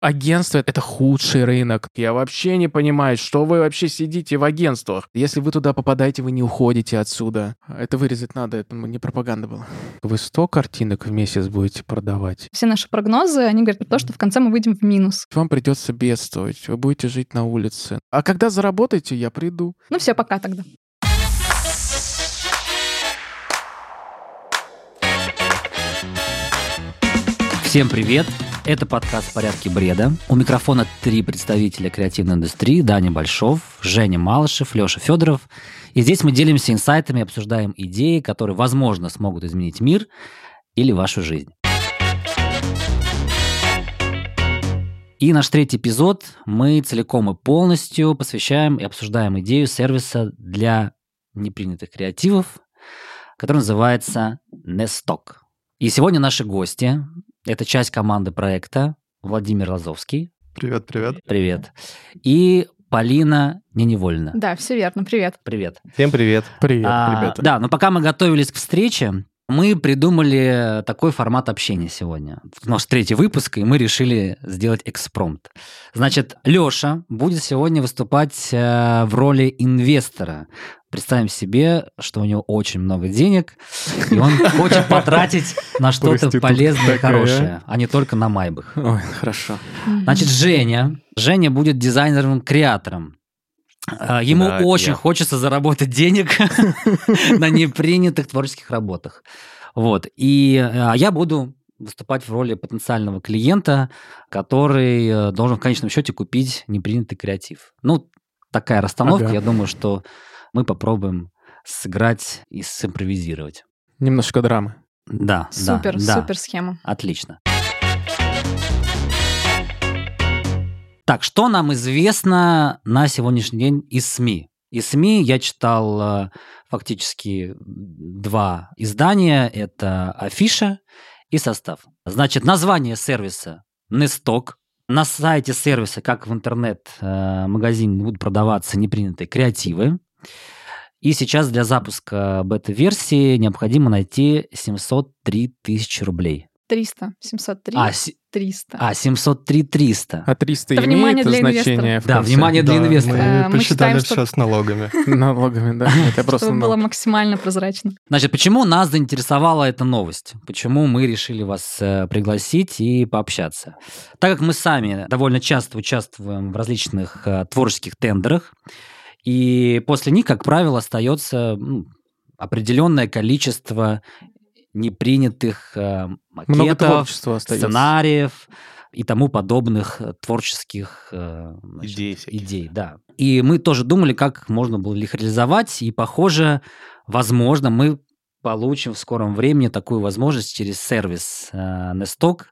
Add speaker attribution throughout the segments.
Speaker 1: Агентство — это худший рынок. Я вообще не понимаю, что вы вообще сидите в агентствах. Если вы туда попадаете, вы не уходите отсюда. Это вырезать надо, это не пропаганда была. Вы 100 картинок в месяц будете продавать.
Speaker 2: Все наши прогнозы, они говорят про то, что в конце мы выйдем в минус.
Speaker 1: Вам придется бедствовать, вы будете жить на улице. А когда заработаете, я приду.
Speaker 2: Ну все, пока тогда.
Speaker 3: Всем привет! Это подкаст «Порядки бреда». У микрофона три представителя креативной индустрии. Даня Большов, Женя Малышев, Леша Федоров. И здесь мы делимся инсайтами, обсуждаем идеи, которые, возможно, смогут изменить мир или вашу жизнь. И наш третий эпизод мы целиком и полностью посвящаем и обсуждаем идею сервиса для непринятых креативов, который называется Nestok. И сегодня наши гости это часть команды проекта Владимир Лазовский.
Speaker 4: Привет, привет.
Speaker 3: Привет. И Полина Неневольна.
Speaker 2: Да, все верно. Привет.
Speaker 3: Привет.
Speaker 4: Всем привет.
Speaker 1: Привет,
Speaker 3: А,
Speaker 1: ребята.
Speaker 3: Да, но пока мы готовились к встрече, мы придумали такой формат общения сегодня. У нас третий выпуск, и мы решили сделать экспромт. Значит, Леша будет сегодня выступать э, в роли инвестора. Представим себе, что у него очень много денег, и он хочет потратить на что-то полезное и
Speaker 1: такая.
Speaker 3: хорошее, а не только на майбах.
Speaker 1: Ой, хорошо.
Speaker 3: Значит, Женя. Женя будет дизайнером-креатором. А, Ему
Speaker 4: Да,
Speaker 3: очень
Speaker 4: я.
Speaker 3: хочется заработать денег на непринятых творческих работах. Вот. И а, я буду выступать в роли потенциального клиента, который э, должен в конечном счете купить непринятый креатив. Ну, такая расстановка.
Speaker 1: Ага.
Speaker 3: Я думаю, что мы попробуем сыграть и симпровизировать.
Speaker 1: Немножко драмы.
Speaker 3: Да, да,
Speaker 2: Супер,
Speaker 3: да.
Speaker 2: супер схема.
Speaker 3: Отлично. Так, что нам известно на сегодняшний день из СМИ? Из СМИ я читал э, фактически два издания. Это Афиша и Состав. Значит, название сервиса Несток. На сайте сервиса, как в интернет-магазине, будут продаваться непринятые креативы. И сейчас для запуска бета-версии необходимо найти 703 тысячи рублей.
Speaker 2: 300, 703,
Speaker 3: А, си-
Speaker 2: 300.
Speaker 3: а 703 300.
Speaker 1: А 300
Speaker 2: Это внимание
Speaker 1: имеет
Speaker 2: для
Speaker 1: значение в
Speaker 3: Да, внимание для
Speaker 4: Да,
Speaker 3: инвестора.
Speaker 4: Мы
Speaker 2: Э, мы
Speaker 4: посчитали
Speaker 2: считаем, что-
Speaker 4: все с налогами.
Speaker 1: Налогами, да. Это просто
Speaker 2: чтобы было максимально прозрачно.
Speaker 3: Значит, почему нас заинтересовала эта новость? Почему мы решили вас э, пригласить и пообщаться? Так как мы сами довольно часто участвуем в различных э, творческих тендерах, и после них, как правило, остается ну, определенное количество непринятых э, макетов, сценариев и тому подобных э, творческих э, значит,
Speaker 4: Идей всяких.
Speaker 3: идей, да. И мы тоже думали, как можно было их реализовать, и, похоже, возможно, мы получим в скором времени такую возможность через сервис э, Nestok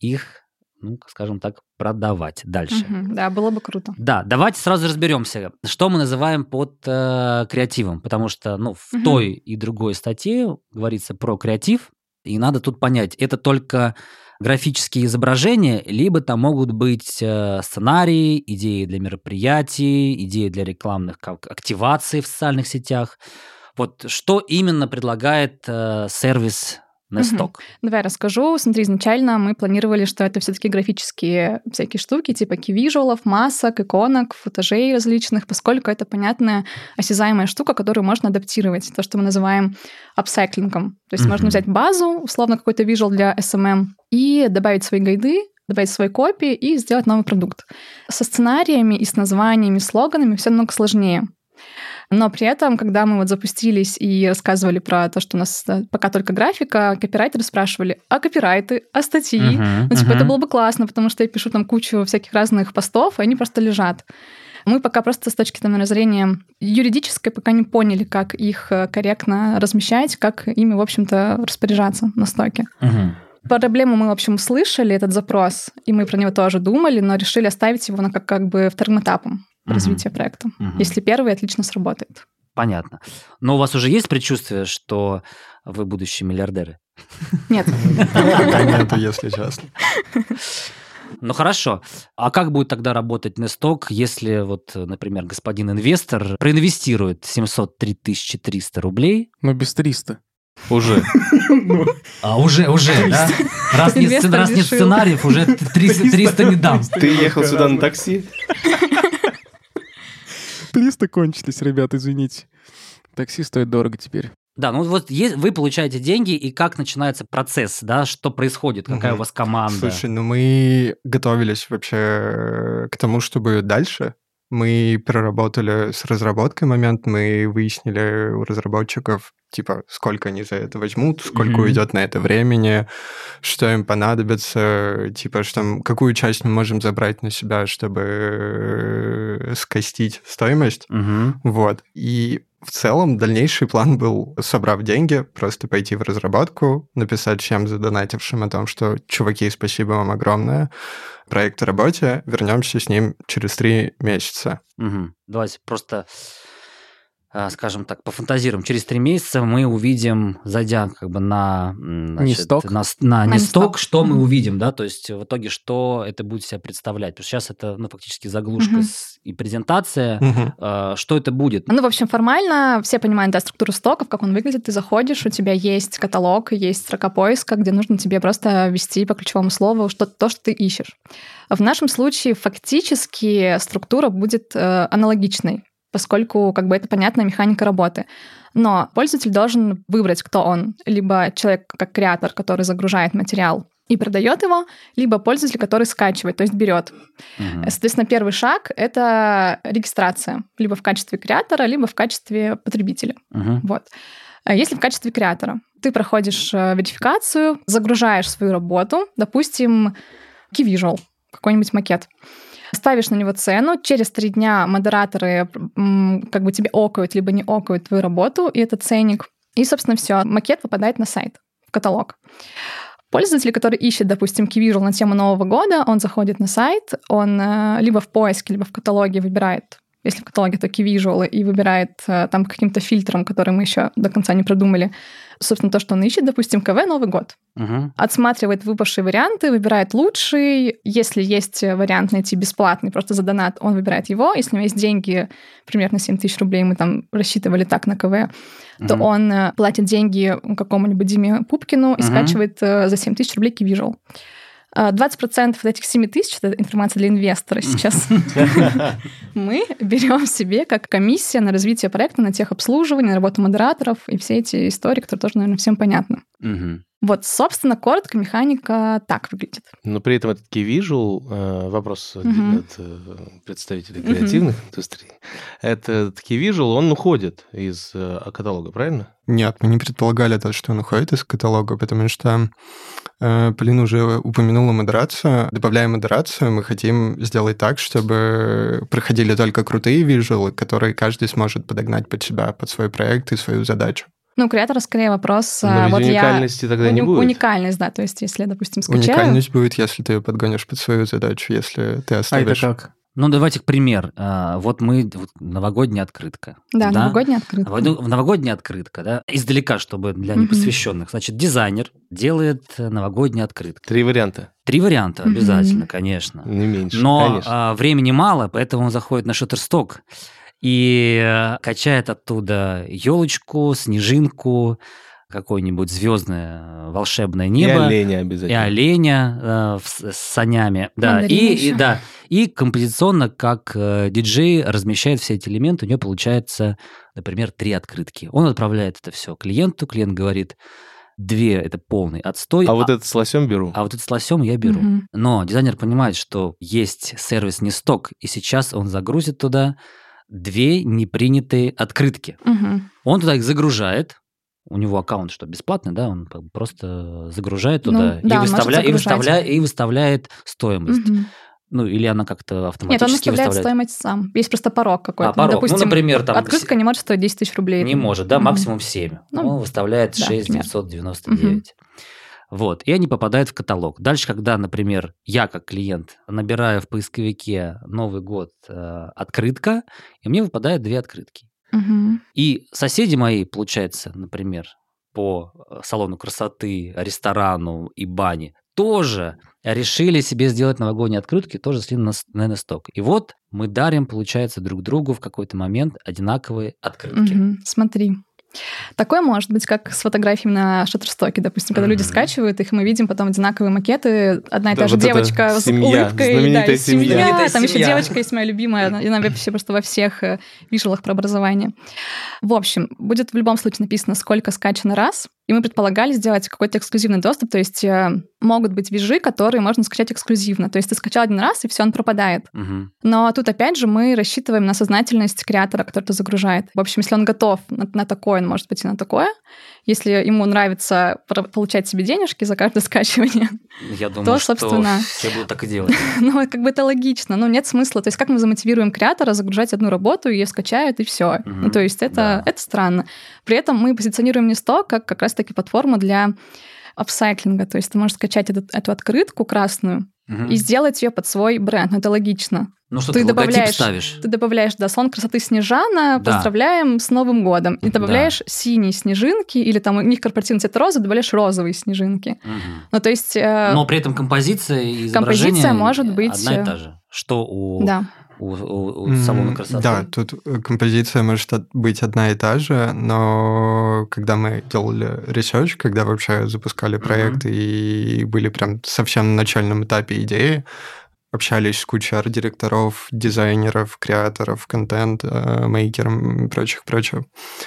Speaker 3: их, ну, скажем так, продавать дальше.
Speaker 2: Мгм, Да, было бы круто.
Speaker 3: Да, давайте сразу разберемся, что мы называем под э, креативом, потому что, ну, в
Speaker 2: Мгм.
Speaker 3: той и другой статье говорится про креатив, и надо тут понять, это только графические изображения, либо там могут быть э, сценарии, идеи для мероприятий, идеи для рекламных активаций в социальных сетях. Вот что именно предлагает сервис Nestok?
Speaker 2: Давай расскажу. Смотри, изначально мы планировали, что это все-таки графические всякие штуки, типа кивижуалов, масок, иконок, футажей различных, поскольку это понятная осязаемая штука, которую можно адаптировать. То, что мы называем апсайклингом. То есть
Speaker 3: Мгм.
Speaker 2: можно взять базу, условно какой-то визуал для SMM, и добавить свои гайды, добавить свои копии и сделать новый продукт. Со сценариями и с названиями, слоганами все намного сложнее. Но при этом, когда мы вот запустились и рассказывали про то, что у нас пока только графика, копирайтеры спрашивали, а копирайты, а статьи?
Speaker 3: Мгм,
Speaker 2: Ну, типа,
Speaker 3: мгм.
Speaker 2: это было бы классно, потому что я пишу там кучу всяких разных постов, и они просто лежат. Мы пока просто с точки там, зрения юридической пока не поняли, как их э, корректно размещать, как ими, в общем-то, распоряжаться на стоке.
Speaker 3: Мгм.
Speaker 2: Проблему мы, в общем, услышали, этот запрос, и мы про него тоже думали, но решили оставить его на как, как бы вторым этапом
Speaker 3: Мгм.
Speaker 2: развития проекта.
Speaker 3: Мгм.
Speaker 2: Если первый отлично сработает.
Speaker 3: Понятно. Но у вас уже есть предчувствие, что вы будущие миллиардеры?
Speaker 2: Нет,
Speaker 4: нету, если честно.
Speaker 3: Ну хорошо. А как будет тогда работать Несток, если вот, например, господин инвестор проинвестирует 703 300 рублей?
Speaker 1: Ну, без 300. Уже.
Speaker 3: А уже, уже, да? Раз, нет, нет сценариев, уже 300, 300 не дам.
Speaker 1: Ты ехал сюда на такси? 300 кончились, ребят, извините. Такси стоит дорого теперь.
Speaker 3: Да, ну вот есть, вы получаете деньги, и как начинается процесс, да, что происходит, какая
Speaker 4: Мгм.
Speaker 3: у вас команда.
Speaker 4: Слушай, ну мы готовились вообще к тому, чтобы дальше. Мы проработали с разработкой момент, мы выяснили у разработчиков, типа, сколько они за это возьмут, сколько
Speaker 3: Мгм.
Speaker 4: уйдет на это времени, что им понадобится, типа, что, какую часть мы можем забрать на себя, чтобы э, скостить стоимость.
Speaker 3: Мгм.
Speaker 4: Вот. И в целом дальнейший план был, собрав деньги, просто пойти в разработку, написать всем задонатившим о том, что «Чуваки, спасибо вам огромное, проект в работе, вернемся с ним через три месяца».
Speaker 3: Мгм. Давайте просто, скажем так, пофантазируем. Через три месяца мы увидим, зайдя как бы на... значит,
Speaker 1: Несток.
Speaker 3: На, на
Speaker 2: На
Speaker 3: несток, что мы увидим, да, то есть в итоге что это будет себя представлять. Потому что сейчас это, ну, фактически заглушка
Speaker 2: Мгм.
Speaker 3: с- и презентация.
Speaker 4: Мгм.
Speaker 3: А, Что это будет?
Speaker 2: Ну, в общем, формально все понимают, да, структуру стоков, как он выглядит. Ты заходишь, у тебя есть каталог, есть строка поиска, где нужно тебе просто ввести по ключевому слову что то, что ты ищешь. В нашем случае фактически структура будет э, аналогичной, поскольку как бы это понятная механика работы. Но пользователь должен выбрать, кто он. Либо человек как креатор, который загружает материал и продает его, либо пользователь, который скачивает, то есть берет.
Speaker 3: Мгм.
Speaker 2: Соответственно, первый шаг — это регистрация. Либо в качестве креатора, либо в качестве потребителя.
Speaker 3: Мгм.
Speaker 2: Вот. А Если в качестве креатора, ты проходишь э, верификацию, загружаешь свою работу, допустим, Key Visual, какой-нибудь макет. Ставишь на него цену, через три дня модераторы как бы тебе окают, либо не окают твою работу, и это ценник. И, собственно, все, макет попадает на сайт, в каталог. Пользователь, который ищет, допустим, Key Visual на тему Нового года, он заходит на сайт, он э, либо в поиске, либо в каталоге выбирает, если в каталоге, то Key Visual, и выбирает э, там каким-то фильтрам, которые мы еще до конца не продумали, собственно, то, что он ищет, допустим, КВ Новый год.
Speaker 3: Мгм.
Speaker 2: Отсматривает выпавшие варианты, выбирает лучший. Если есть вариант найти бесплатный, просто за донат, он выбирает его. Если у него есть деньги, примерно 7 тысяч рублей, мы там рассчитывали так на КВ, то
Speaker 3: Мгм.
Speaker 2: он э, платит деньги какому-нибудь Диме Пупкину и
Speaker 3: Мгм.
Speaker 2: скачивает э, за 7 тысяч рублей. А, 20% от этих 7 тысяч, это информация для инвестора сейчас, мы берем себе как комиссия на развитие проекта, на техобслуживание, на работу модераторов и все эти истории, которые тоже, наверное, всем понятны. Вот, собственно, коротко механика так выглядит.
Speaker 1: Но при этом этот visual, э, вопрос
Speaker 2: Мгм.
Speaker 1: от э, представителей креативных индустрий, этот visual, он уходит из каталога, правильно?
Speaker 4: Нет, мы не предполагали то, что он уходит из каталога, потому что э, Полина уже упомянула модерацию. Добавляя модерацию, мы хотим сделать так, чтобы проходили только крутые визуалы, которые каждый сможет подогнать под себя, под свой проект и свою задачу.
Speaker 2: Ну, у креатора скорее вопрос...
Speaker 1: Но
Speaker 2: а,
Speaker 1: ведь
Speaker 2: вот я...
Speaker 1: уникальности тогда не
Speaker 2: Уни-
Speaker 1: будет.
Speaker 2: Уникальность, да. То есть, если я, допустим, скачаю...
Speaker 4: Уникальность будет, если ты ее подгонишь под свою задачу, если ты
Speaker 1: А это
Speaker 4: оставишь...
Speaker 1: как?
Speaker 3: Ну, давайте к пример. А, Вот мы, вот новогодняя открытка.
Speaker 2: Да, новогодняя открытка.
Speaker 3: В новогодняя открытка, да, издалека, чтобы для непосвященных. Значит, дизайнер делает новогоднюю открытку.
Speaker 1: Три варианта,
Speaker 3: Три варианта обязательно, конечно.
Speaker 1: не меньше,
Speaker 3: Но
Speaker 1: конечно.
Speaker 3: а, времени мало, поэтому он заходит на Shutterstock и э, качает оттуда елочку, снежинку, какое-нибудь звездное волшебное
Speaker 1: И
Speaker 3: небо.
Speaker 1: оленя
Speaker 3: И
Speaker 1: обязательно.
Speaker 3: оленя э, в- с, с санями. Да, и, и, да, и композиционно, как э, диджей размещает все эти элементы, у него получается, например, три открытки. Он отправляет это все клиенту, клиент говорит, две это полный отстой,
Speaker 1: А вот этот с лосем беру.
Speaker 3: а вот это с лосем я беру.
Speaker 2: Мгм.
Speaker 3: Но дизайнер понимает, что есть сервис не сток, и сейчас он загрузит туда две непринятые открытки.
Speaker 2: Мгм.
Speaker 3: Он туда их загружает, у него аккаунт что бесплатный, да, он просто загружает
Speaker 2: Ну,
Speaker 3: туда и,
Speaker 2: да, может
Speaker 3: выставля- и, выставляет, и выставляет стоимость.
Speaker 2: Мгм.
Speaker 3: Ну, или она как-то
Speaker 2: Нет, он
Speaker 3: автоматически
Speaker 2: выставляет
Speaker 3: выставляет.
Speaker 2: стоимость сам. Есть просто порог какой-то.
Speaker 3: А, порог. Ну,
Speaker 2: допустим,
Speaker 3: например, там
Speaker 2: открытка не может стоить 10 тысяч рублей.
Speaker 3: Не может, да, максимум 7.
Speaker 2: Ну,
Speaker 3: он выставляет
Speaker 2: да,
Speaker 3: 6
Speaker 2: примерно.
Speaker 3: 999. Вот, и они попадают в каталог. Дальше, когда, например, я как клиент набираю в поисковике Новый год э, открытка, и мне выпадают две открытки.
Speaker 2: Мгм.
Speaker 3: И соседи мои, получается, например, по э, салону красоты, ресторану и бане, тоже решили себе сделать новогодние открытки, тоже слили на, на сток. И вот мы дарим, получается, друг другу в какой-то момент одинаковые открытки.
Speaker 2: Мгм. Смотри. Такое может быть, как с фотографиями на Шаттерстоке, допустим, когда люди
Speaker 3: Мгм.
Speaker 2: скачивают их, мы видим потом одинаковые макеты, одна и
Speaker 5: Да,
Speaker 2: та же
Speaker 5: вот
Speaker 2: девочка с
Speaker 5: семья,
Speaker 2: улыбкой, да,
Speaker 5: знаменитая
Speaker 2: и семья,
Speaker 5: семья.
Speaker 2: Там еще
Speaker 3: семья.
Speaker 2: девочка есть моя любимая, она- и она вообще просто во всех э, вижелах про образование. В общем, будет в любом случае написано, сколько скачано раз, и мы предполагали сделать какой-то эксклюзивный доступ, то есть э, могут быть вижи, которые можно скачать эксклюзивно, то есть ты скачал один раз, и все, он пропадает.
Speaker 3: Мгм.
Speaker 2: Но тут, опять же, мы рассчитываем на сознательность креатора, который это загружает. В общем, если он готов на, на такое, он может пойти на такое. Если ему нравится получать себе денежки за каждое скачивание,
Speaker 3: Я думаю, что
Speaker 2: собственно.
Speaker 3: все будут так и делать.
Speaker 2: ну, как бы это логично, но нет смысла. То есть как мы замотивируем креатора загружать одну работу, ее скачают, и все.
Speaker 3: Мгм.
Speaker 2: Ну, то есть это,
Speaker 3: Да.
Speaker 2: это странно. При этом мы позиционируем Несто как как раз-таки платформу для апсайклинга. То есть ты можешь скачать этот- эту открытку красную
Speaker 3: Мгм.
Speaker 2: и сделать ее под свой бренд. Ну, это логично.
Speaker 3: Ну что
Speaker 2: ты
Speaker 3: ты
Speaker 2: добавляешь-
Speaker 3: ставишь?
Speaker 2: Ты добавляешь, да, салон красоты Снежана,
Speaker 3: Да.
Speaker 2: поздравляем с Новым годом. И
Speaker 3: Да.
Speaker 2: добавляешь синие снежинки, или там у них корпоративный цвет розы, добавляешь розовые снежинки.
Speaker 3: Мгм.
Speaker 2: Ну, то есть... э,
Speaker 3: Но при этом композиция и изображение
Speaker 2: Композиция может быть,
Speaker 3: одна и
Speaker 2: э,
Speaker 3: та же. Что у,
Speaker 2: да.
Speaker 3: У, у- у салона красоты.
Speaker 4: Да, тут э, композиция может быть одна и та же, но когда мы делали research, когда вообще запускали проект и были прям совсем на начальном этапе идеи, общались с кучей арт-директоров, дизайнеров, креаторов, контент-мейкеров и прочих-прочих,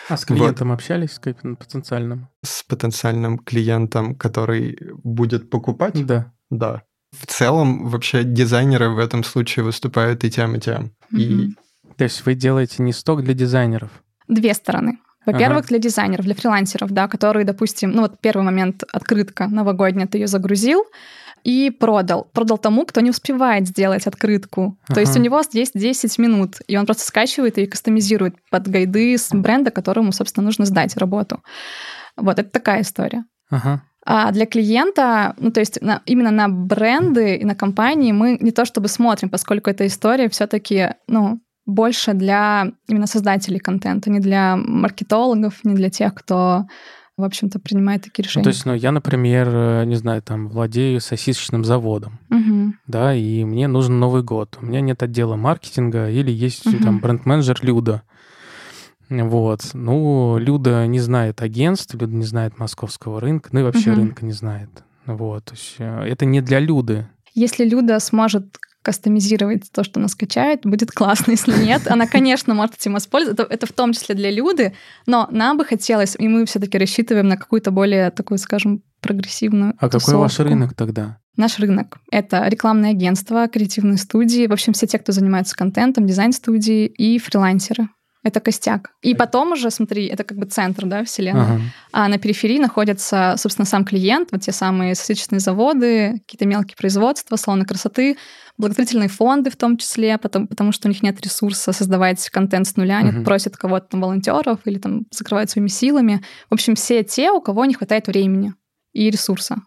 Speaker 1: А с клиентом общались, с потенциальным?
Speaker 4: с потенциальным клиентом, который будет покупать.
Speaker 1: Да.
Speaker 4: Да. В целом, вообще, дизайнеры в этом случае выступают и тем, и тем. И
Speaker 2: Мгм.
Speaker 1: То есть вы делаете не сток для дизайнеров.
Speaker 2: Две стороны. Во-первых,
Speaker 1: Ага.
Speaker 2: для дизайнеров, для фрилансеров, да, которые, допустим, ну вот первый момент, открытка новогодняя, ты ее загрузил и продал. Продал тому, кто не успевает сделать открытку. То есть
Speaker 1: Ага.
Speaker 2: у него есть 10 минут, и он просто скачивает и кастомизирует под гайды с бренда, которому, собственно, нужно сдать работу. Вот, это такая история.
Speaker 1: Ага.
Speaker 2: А для клиента, ну то есть на- именно на бренды и на компании мы не то чтобы смотрим, поскольку эта история все-таки, ну, больше для именно создателей контента, не для маркетологов, не для тех, кто, в общем-то, принимает такие
Speaker 1: Ну,
Speaker 2: решения.
Speaker 1: то есть, ну, я, например, э, не знаю, там, владею сосисочным заводом,
Speaker 2: Мгм.
Speaker 1: да, и мне нужен Новый год. У меня нет отдела маркетинга или есть
Speaker 2: Мгм.
Speaker 1: там бренд-менеджер Люда. Вот. Ну, Люда не знает агентств, Люда не знает московского рынка, ну и вообще
Speaker 2: Мгм.
Speaker 1: рынка не знает. Вот. То есть э, это не для Люды.
Speaker 2: Если Люда сможет кастомизировать то, что она скачает, будет классно. Если нет, она, конечно, может этим воспользоваться. Это, это в том числе для Люды, но нам бы хотелось, и мы все-таки рассчитываем на какую-то более такую, скажем, прогрессивную
Speaker 1: А какой ваш
Speaker 2: тусовку.
Speaker 1: рынок тогда?
Speaker 2: Наш рынок — это рекламные агентства, креативные студии, в общем, все те, кто занимается контентом, дизайн-студии и фрилансеры. Это костяк. И потом уже, смотри, это как бы центр, да, вселенной.
Speaker 1: Ага.
Speaker 2: А на периферии находится, собственно, сам клиент, вот те самые сосисочные заводы, какие-то мелкие производства, салоны красоты, благотворительные фонды в том числе, потому, потому что у них нет ресурса создавать контент с нуля, они
Speaker 1: Мгм.
Speaker 2: просят кого-то там волонтеров или там закрывают своими силами. В общем, все те, у кого не хватает времени и ресурса.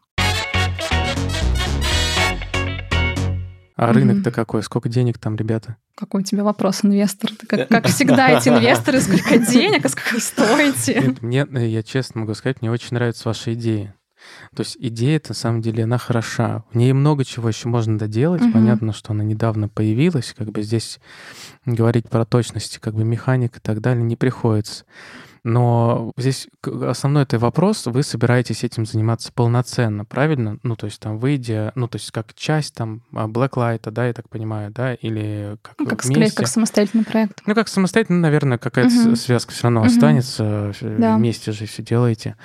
Speaker 1: А рынок-то какой? Сколько денег там, ребята?
Speaker 2: Какой у тебя вопрос, инвестор? Ты как, как всегда, эти инвесторы, сколько денег, а сколько вы стоите?
Speaker 1: Нет, мне, э, я честно могу сказать, мне очень нравятся ваши идеи. То есть идея на самом деле, она хороша. В ней много чего еще можно доделать.
Speaker 2: Мгм.
Speaker 1: Понятно, что она недавно появилась. Как бы здесь говорить про точности, как бы механик и так далее не приходится. Но здесь основной это вопрос, вы собираетесь этим заниматься полноценно, правильно? Ну, то есть там выйдя, ну, то есть как часть там а, Blacklight, да, я так понимаю, да, или как
Speaker 2: Ну, как, скорее,
Speaker 1: вместе?
Speaker 2: как самостоятельный проект.
Speaker 1: Ну, как самостоятельно, наверное, какая-то с- связка все равно
Speaker 2: Мгм.
Speaker 1: останется.
Speaker 2: Да.
Speaker 1: Вместе же все делаете.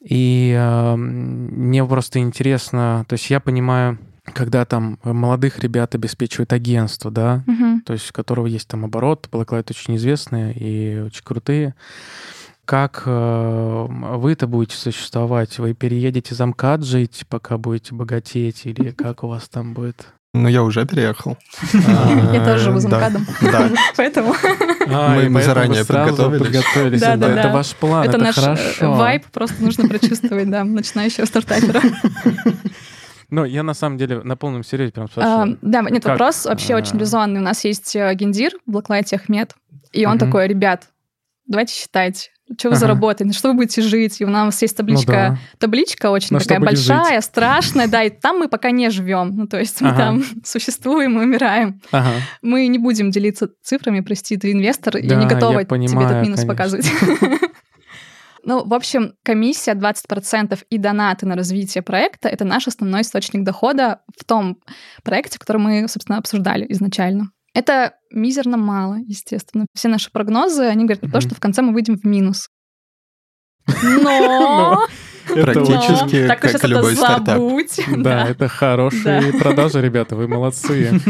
Speaker 1: И э, мне просто интересно, то есть я понимаю, когда там молодых ребят обеспечивает агентство, да,
Speaker 2: Мгм.
Speaker 1: то есть у которого есть там оборот, Blacklight очень известные и очень крутые. Как э, вы-то будете существовать? Вы переедете за МКАД жить, пока будете богатеть, или как у вас там будет?
Speaker 4: Ну, я уже переехал.
Speaker 2: Я тоже живу за. МКАДом. Поэтому
Speaker 1: А,
Speaker 4: Мы- заранее
Speaker 1: вы
Speaker 4: подготовились.
Speaker 2: Да,
Speaker 1: это,
Speaker 2: да,
Speaker 1: это ваш план,
Speaker 2: это
Speaker 1: это,
Speaker 2: наш э,
Speaker 1: хорошо.
Speaker 2: вайб, просто нужно прочувствовать, да, начинающего стартапера.
Speaker 1: Ну, я на самом деле на полном серьезе прям
Speaker 2: А,
Speaker 1: спрашиваю.
Speaker 2: Да, нет,
Speaker 1: Как?
Speaker 2: вопрос вообще
Speaker 1: А.
Speaker 2: очень резонный. У нас есть э, гендир в Blacklight Ахмед, и он
Speaker 1: Мгм.
Speaker 2: такой, ребят, давайте считать, что вы
Speaker 1: Ага.
Speaker 2: заработаете, на что вы будете жить. И у нас есть
Speaker 1: Ну
Speaker 2: табличка,
Speaker 1: да.
Speaker 2: табличка очень
Speaker 1: На
Speaker 2: такая большая, страшная, да, и там мы пока не живем. Ну, то есть мы
Speaker 1: Ага.
Speaker 2: там существуем и умираем.
Speaker 1: Ага.
Speaker 2: Мы не будем делиться цифрами, прости, ты инвестор, я
Speaker 1: Да,
Speaker 2: не
Speaker 1: я
Speaker 2: готова тебе
Speaker 1: понимаю,
Speaker 2: этот минус
Speaker 1: конечно.
Speaker 2: показывать. Ну, в общем, комиссия 20% и донаты на развитие проекта — это наш основной источник дохода в том проекте, который мы, собственно, обсуждали изначально. Это мизерно мало, естественно. Все наши прогнозы, они говорят про то, что в конце мы выйдем в минус. Но...
Speaker 4: Практически
Speaker 2: так
Speaker 4: как любой стартап.
Speaker 2: забудь.
Speaker 1: Да, это хорошие продажи, ребята, вы молодцы.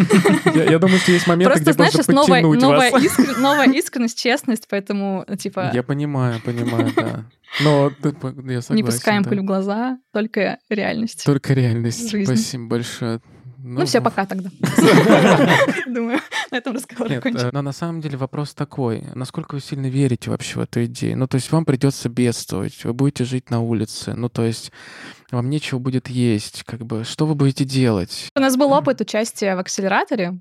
Speaker 1: Я я думаю, что есть моменты,
Speaker 2: Просто,
Speaker 1: где
Speaker 2: знаешь, новая,
Speaker 1: подтянуть
Speaker 2: новая,
Speaker 1: вас.
Speaker 2: искр- новая искренность, честность, поэтому, типа,
Speaker 1: Я понимаю, понимаю, да. Но ты я согласен.
Speaker 2: не пускаем
Speaker 1: да.
Speaker 2: пыль в глаза, только реальность.
Speaker 1: Только реальность.
Speaker 2: Жизнь.
Speaker 1: Спасибо большое.
Speaker 2: Ну, все, пока тогда. Думаю, на этом разговор
Speaker 1: э, но на самом деле вопрос такой. Насколько вы сильно верите вообще в эту идею? Ну, то есть вам придется бедствовать, вы будете жить на улице, ну, то есть вам нечего будет есть, как бы, что вы будете делать?
Speaker 2: У нас был опыт участия в акселераторе.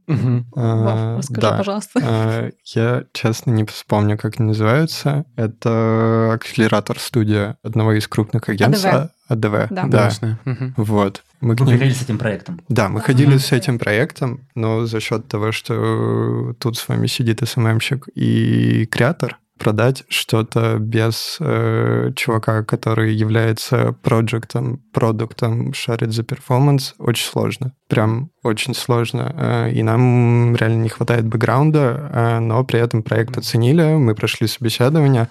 Speaker 4: А,
Speaker 2: Вов, расскажи,
Speaker 4: да.
Speaker 2: пожалуйста.
Speaker 4: А, Я, честно, не вспомню, как они называются. Это акселератор-студия одного из крупных агентств.
Speaker 2: АДВ.
Speaker 4: АДВ,
Speaker 2: Да.
Speaker 4: да. Вот. Мы
Speaker 3: Вы
Speaker 4: ним-
Speaker 3: ходили с этим проектом.
Speaker 4: Да, мы ходили с этим проектом, но за счет того, что тут с вами сидит СММщик и креатор, продать что-то без э, чувака, который является проектом, продуктом, шарит за перформанс, очень сложно. Прям очень сложно. Э, и нам реально не хватает бэкграунда, э, но при этом проект оценили, мы прошли собеседование,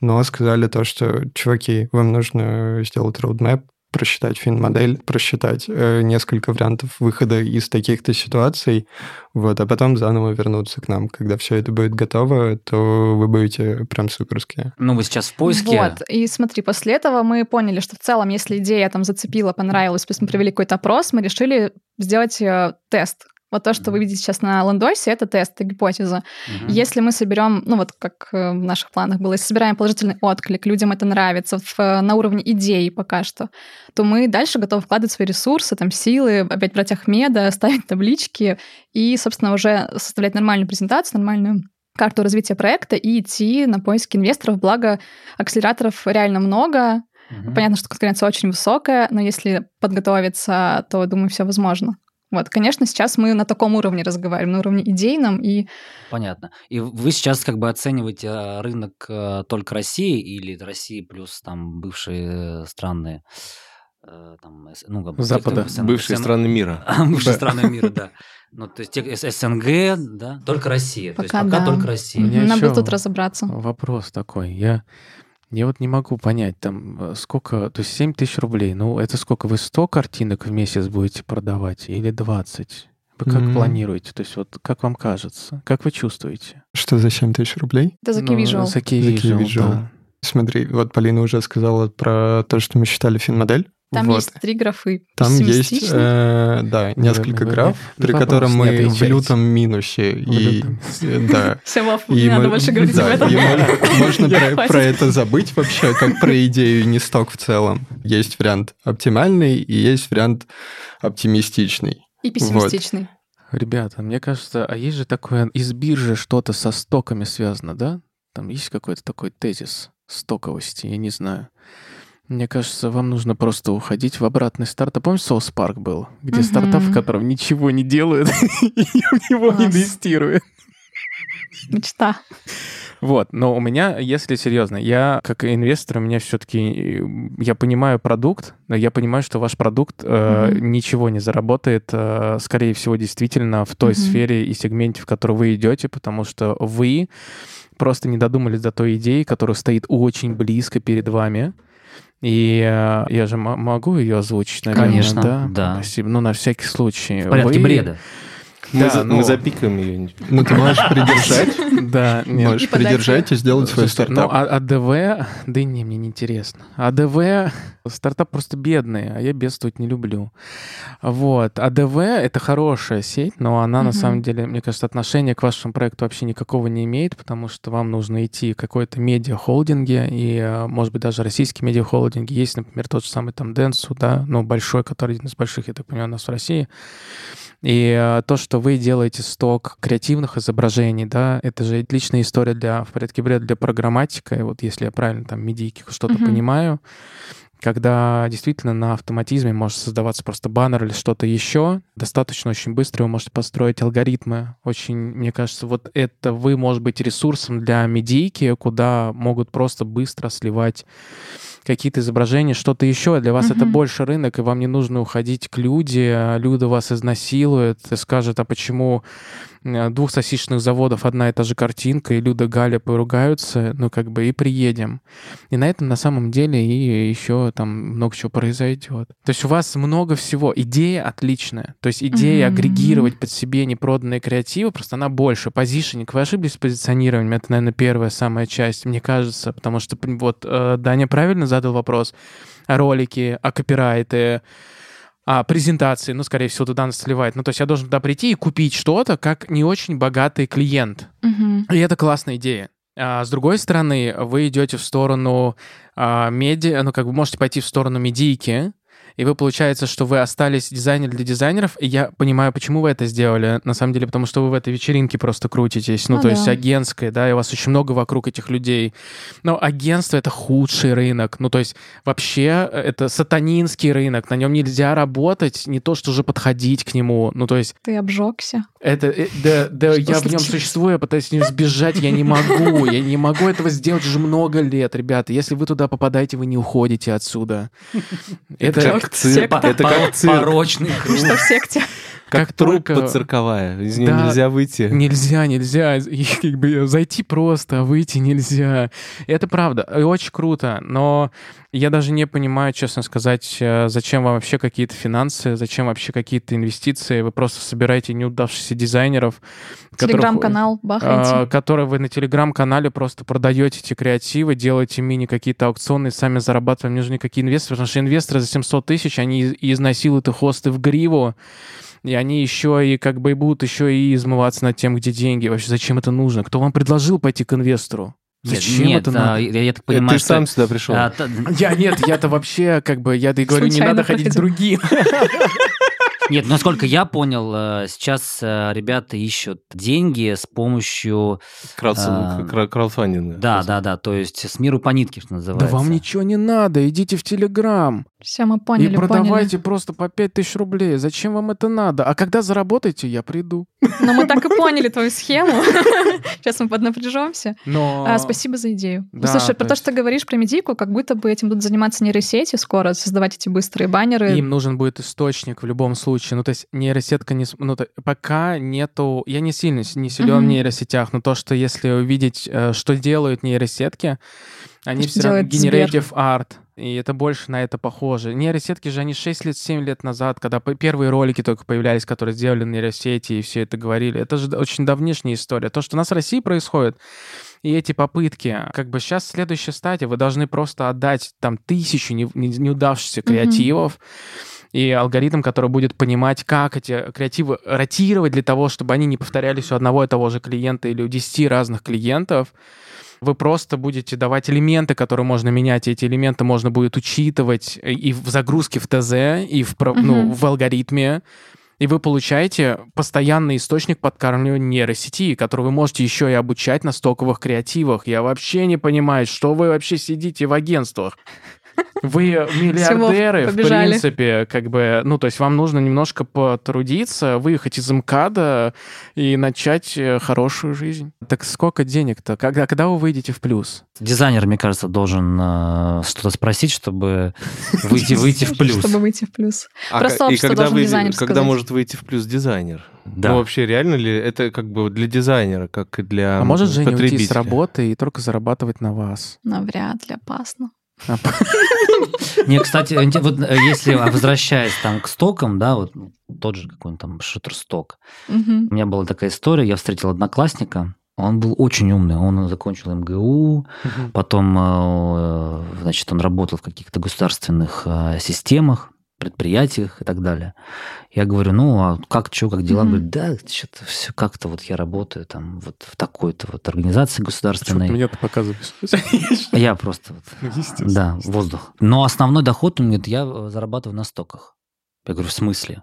Speaker 4: но сказали то, что, чуваки, вам нужно сделать роудмэп, просчитать фин-модель, просчитать э, несколько вариантов выхода из таких-то ситуаций, вот, а потом заново вернуться к нам. Когда все это будет готово, то вы будете прям суперские.
Speaker 3: Ну, вы сейчас в поиске.
Speaker 2: Вот, и смотри, после этого мы поняли, что в целом, если идея там зацепила, понравилась, то есть мы провели какой-то опрос, мы решили сделать э, тест. Вот то, что вы видите сейчас на лендосе, это тест, это гипотеза.
Speaker 3: Мгм.
Speaker 2: Если мы соберем, ну вот как э, в наших планах было, если собираем положительный отклик, людям это нравится в- э, на уровне идеи пока что, то мы дальше готовы вкладывать свои ресурсы, там, силы, опять брать Ахмеда, ставить таблички и, собственно, уже составлять нормальную презентацию, нормальную карту развития проекта и идти на поиски инвесторов. Благо, акселераторов реально много.
Speaker 3: Мгм.
Speaker 2: Понятно, что конкуренция очень высокая, но если подготовиться, то, думаю, все возможно. Вот, конечно, сейчас мы на таком уровне разговариваем, на уровне идейном, и
Speaker 3: Понятно. И вы сейчас как бы оцениваете э, рынок э, только России или России плюс там бывшие страны э, там, ну, как бы,
Speaker 1: Запада.
Speaker 3: те, кто в СН-
Speaker 5: Бывшие
Speaker 3: СН-
Speaker 5: страны мира.
Speaker 3: Бывшие
Speaker 1: Да.
Speaker 3: страны мира, да. Ну, то есть СНГ, да, только Россия. То есть
Speaker 2: Пока
Speaker 3: пока
Speaker 2: да.
Speaker 3: только Россия.
Speaker 1: Меня
Speaker 2: надо тут разобраться.
Speaker 1: Вопрос такой. Я, я вот не могу понять, там, э, сколько... То есть 7 тысяч рублей. Ну, это сколько? Вы 100 картинок в месяц будете продавать или 20? Вы как
Speaker 4: М.
Speaker 1: планируете? То есть вот как вам кажется? Как вы чувствуете?
Speaker 4: Что за 7 тысяч рублей?
Speaker 2: Это за
Speaker 1: Ну,
Speaker 2: Visual.
Speaker 1: За Key
Speaker 4: За Key
Speaker 1: Visual,
Speaker 4: Visual.
Speaker 1: да.
Speaker 4: Смотри, вот Полина уже сказала про то, что мы считали фин-модель.
Speaker 2: Там
Speaker 4: Вот.
Speaker 2: есть три графы.
Speaker 4: Там есть, э, да, несколько
Speaker 1: вы-
Speaker 4: граф,
Speaker 1: вы
Speaker 4: при
Speaker 1: вопрос
Speaker 4: котором мы в
Speaker 1: отвечаете.
Speaker 4: лютом минусе.
Speaker 1: В
Speaker 4: И, да.
Speaker 2: Вов,
Speaker 4: И
Speaker 2: не надо
Speaker 4: мы-
Speaker 2: больше говорить
Speaker 4: да,
Speaker 2: об этом.
Speaker 4: можно, про это забыть вообще, как про идею не сток в целом. Есть вариант оптимальный и есть вариант оптимистичный.
Speaker 2: И пессимистичный.
Speaker 1: Ребята, мне кажется, а есть же такое, из биржи что-то со стоками связано, да? Там есть какой-то такой тезис стоковости, я не знаю. Мне кажется, вам нужно просто уходить в обратный старт. А помнишь, Соус Парк был? Где
Speaker 2: Мгм.
Speaker 1: стартап, в котором ничего не делают, и в него инвестируют.
Speaker 2: Мечта.
Speaker 1: Вот, но у меня, если серьезно, я как инвестор, у меня все-таки, я понимаю продукт, но я понимаю, что ваш продукт э,
Speaker 2: Мгм.
Speaker 1: ничего не заработает, э, скорее всего, действительно в той
Speaker 2: Мгм.
Speaker 1: сфере и сегменте, в который вы идете, потому что вы просто не додумались до той идеи, которая стоит очень близко перед вами. И э, я же могу ее озвучить, наверное,
Speaker 3: Конечно,
Speaker 1: да?
Speaker 3: да.
Speaker 1: Спасибо. Ну, на всякий случай.
Speaker 3: В порядке
Speaker 1: Вы-
Speaker 3: бреда.
Speaker 5: Мы,
Speaker 1: Да,
Speaker 5: за-
Speaker 1: ну-
Speaker 5: мы запикаем ее.
Speaker 4: Ну, ты можешь придержать,
Speaker 1: Да, нет.
Speaker 4: можешь
Speaker 2: И
Speaker 4: придержать и сделать свой
Speaker 1: Слушайте,
Speaker 4: стартап.
Speaker 1: Ну, а АДВ, да не, мне не интересно. АДВ, стартап просто бедный, а я бедствовать не люблю. Вот. АДВ — это хорошая сеть, но она, на самом деле, мне кажется, отношения к вашему проекту вообще никакого не имеет, потому что вам нужно идти в какой-то медиа-холдинге, и, э, может быть, даже российские медиа-холдинги. Есть, например, тот же самый там Денсу, да, ну, большой, который один из больших, я так понимаю, у нас в России. И э, то, что вы делаете сток креативных изображений, да, это же отличная история для, в порядке бреда, для программатика. И вот если я правильно там медийки что-то
Speaker 2: Мгм.
Speaker 1: понимаю, когда действительно на автоматизме может создаваться просто баннер или что-то еще, достаточно очень быстро вы можете построить алгоритмы. Очень, мне кажется, вот это вы, может быть, ресурсом для медийки, куда могут просто быстро сливать какие-то изображения, что-то еще. Для вас
Speaker 2: Мгм.
Speaker 1: это больше рынок, и вам не нужно уходить к люди. а Люди вас изнасилуют и скажут, а почему э, двух сосисочных заводов одна и та же картинка, и Люда Галя поругаются, ну, как бы, и приедем. И на этом на самом деле и еще там много чего произойдет. То есть у вас много всего. Идея отличная. То есть идея
Speaker 2: Мгм.
Speaker 1: агрегировать под себе непроданные креативы, просто она больше. Позишенник. Вы ошиблись с позиционированием. Это, наверное, первая самая часть, мне кажется. Потому что вот э, Даня правильно задал вопрос о ролике, о копирайте, а, презентации, ну, скорее всего, туда нас сливает. Ну, то есть я должен туда прийти и купить что-то, как не очень богатый клиент.
Speaker 2: Мгм.
Speaker 1: И это классная идея. А с другой стороны, вы идете в сторону а, медиа, ну, как бы можете пойти в сторону медийки, и вы, получается, что вы остались дизайнер для дизайнеров, и я понимаю, почему вы это сделали, на самом деле, потому что вы в этой вечеринке просто крутитесь, ну,
Speaker 2: Ну
Speaker 1: то
Speaker 2: да.
Speaker 1: есть агентской, да, и у вас очень много вокруг этих людей. Но агентство — это худший рынок, ну, то есть вообще э, это сатанинский рынок, на нем нельзя работать, не то, что уже подходить к нему, ну, то есть
Speaker 2: Ты обжегся.
Speaker 1: это, э, да, да, я в нем существую, я пытаюсь с ним сбежать, я не могу, я не могу этого сделать уже много лет, ребята. Если вы туда попадаете, вы не уходите отсюда. Это
Speaker 2: как цирк.
Speaker 3: По-
Speaker 2: Это
Speaker 5: как цирк.
Speaker 3: Порочный круг.
Speaker 2: что, в секте?
Speaker 5: Как труппа
Speaker 1: только
Speaker 5: цирковая. Из нее
Speaker 1: Да.
Speaker 5: нельзя выйти.
Speaker 1: нельзя, нельзя, и как бы зайти просто, а выйти нельзя. И Это правда, и очень круто, но я даже не понимаю, честно сказать, э, зачем вам вообще какие-то финансы, зачем вообще какие-то инвестиции, вы просто собираете неудавшихся дизайнеров,
Speaker 2: Телеграм-канал
Speaker 1: а,
Speaker 2: бахаете.
Speaker 1: который вы на телеграм-канале просто продаете эти креативы, делаете мини какие-то аукционы, сами зарабатываете, не нужны никакие инвесторы, потому что инвесторы за 700 тысяч, они изнасилуют и хосты в гриву, и они еще и как бы и будут еще и измываться над тем, где деньги. Вообще, зачем это нужно? Кто вам предложил пойти к инвестору? Зачем
Speaker 3: нет,
Speaker 1: это
Speaker 3: а,
Speaker 1: надо?
Speaker 3: я, я так
Speaker 5: Это
Speaker 3: понимаю,
Speaker 5: ты
Speaker 3: что...
Speaker 5: сам сюда пришел.
Speaker 3: а, та-
Speaker 1: Я нет, я-то вообще как бы, я и говорю, не надо ходить другим.
Speaker 3: Нет, насколько я понял, э, сейчас э, ребята ищут деньги с помощью... А,
Speaker 5: кра- Краудфандинга.
Speaker 3: Да, да, да, то есть с миру по нитке, что
Speaker 1: Да
Speaker 3: называется.
Speaker 1: вам ничего не надо, идите в Телеграм.
Speaker 2: Все, мы поняли,
Speaker 1: и
Speaker 2: поняли.
Speaker 1: продавайте просто по 5000 рублей. Зачем вам это надо? А когда заработаете, я приду.
Speaker 2: Но мы так и поняли твою схему. Сейчас мы поднапряжемся.
Speaker 1: Но...
Speaker 2: А, спасибо за идею. Ну,
Speaker 1: Да,
Speaker 2: Слушай, про то,
Speaker 1: есть-
Speaker 2: что ты говоришь про медийку, как будто бы этим будут заниматься нейросети скоро, создавать эти быстрые баннеры.
Speaker 1: Им нужен будет источник в любом случае. Ну, то есть нейросетка не... Ну, то- пока нету... Я не сильно не силен в
Speaker 2: Мгм.
Speaker 1: нейросетях, но то, что если увидеть, э, что делают нейросетки, они все равно
Speaker 2: делает Сбер.
Speaker 1: И это больше на это похоже. Нейросетки же, они 6 лет, 7 лет назад, когда первые ролики только появлялись, которые сделали нейросети и все это говорили, это же очень давнешняя история. То, что у нас в России происходит, и эти попытки, как бы сейчас следующая стадия, вы должны просто отдать там тысячу не- не- неудавшихся креативов, и алгоритм, который будет понимать, как эти креативы ротировать для того, чтобы они не повторялись у одного и того же клиента или у 10 разных клиентов. Вы просто будете давать элементы, которые можно менять, и эти элементы можно будет учитывать и в загрузке в ТЗ, и в, ну, в алгоритме. И вы получаете постоянный источник подкармливания нейросети, который вы можете еще и обучать на стоковых креативах. Я вообще не понимаю, что вы вообще сидите в агентствах. Вы миллиардеры, в принципе, как бы, ну, то есть вам нужно немножко потрудиться, выехать из МКАДа и начать э, хорошую жизнь. Так сколько денег-то? Когда, когда вы выйдете в плюс?
Speaker 3: Дизайнер, мне кажется, должен э, что-то спросить, чтобы выйти, выйти в плюс.
Speaker 2: Чтобы выйти в плюс.
Speaker 5: А
Speaker 2: Про
Speaker 5: ка- и когда,
Speaker 2: дизайнер
Speaker 5: когда
Speaker 2: сказать.
Speaker 5: может выйти в плюс дизайнер?
Speaker 3: Да.
Speaker 5: Ну, вообще, реально ли это как бы для дизайнера, как и для
Speaker 1: А может Женя уйти с работы и только зарабатывать на вас?
Speaker 2: Навряд ли опасно.
Speaker 3: Не, кстати, вот э, если возвращаясь там к стокам, да, вот ну, тот же какой-нибудь там шутер-сток. У меня была такая история, я встретил одноклассника, он был очень умный, он закончил МГУ, потом, э, значит, он работал в каких-то государственных э, системах, предприятиях и так далее. Я говорю, ну, а как, что, как дела? Он
Speaker 2: Мгм.
Speaker 3: говорит, да, что-то все как-то вот я работаю там вот в такой-то вот организации
Speaker 1: Что ты
Speaker 3: государственной.
Speaker 1: мне-то показываешь?
Speaker 3: Я просто вот
Speaker 1: Ну,
Speaker 3: да, воздух. Но основной доход, он говорит, я э, зарабатываю на стоках. Я говорю, в смысле?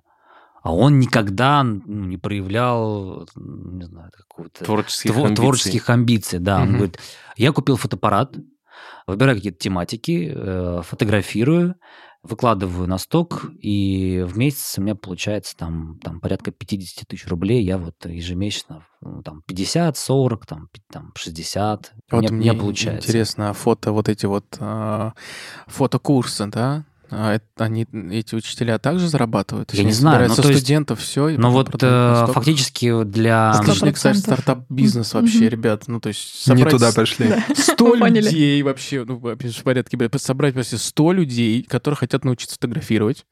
Speaker 3: А он никогда ну, не проявлял, не знаю, какого-то
Speaker 5: Творческих
Speaker 3: тво-
Speaker 5: амбиций.
Speaker 3: творческих амбиций. Да, он
Speaker 1: Мгм.
Speaker 3: говорит, я купил фотоаппарат, выбираю какие-то тематики, э, фотографирую, выкладываю на сток, и в месяц у меня получается там, там порядка 50 тысяч рублей. Я вот ежемесячно ну, там 50, 40, там, там 60.
Speaker 1: Вот
Speaker 3: мне,
Speaker 1: мне
Speaker 3: мне получается.
Speaker 1: интересно, а фото, вот эти вот а, фотокурсы, да? А это- они, эти учителя также зарабатывают?
Speaker 3: Я не знаю, ну,
Speaker 1: со
Speaker 3: то есть-
Speaker 1: студентов все.
Speaker 3: Но вот э, фактически для...
Speaker 1: Отличный, кстати,
Speaker 2: 100%.
Speaker 1: стартап-бизнес вообще, ребят. Ну, то есть
Speaker 4: Не
Speaker 1: собрать
Speaker 4: туда
Speaker 1: с-
Speaker 4: пошли.
Speaker 2: Да.
Speaker 1: 100
Speaker 2: Поняли.
Speaker 1: людей вообще, ну, в порядке, собрать почти 100 людей, которые хотят научиться фотографировать.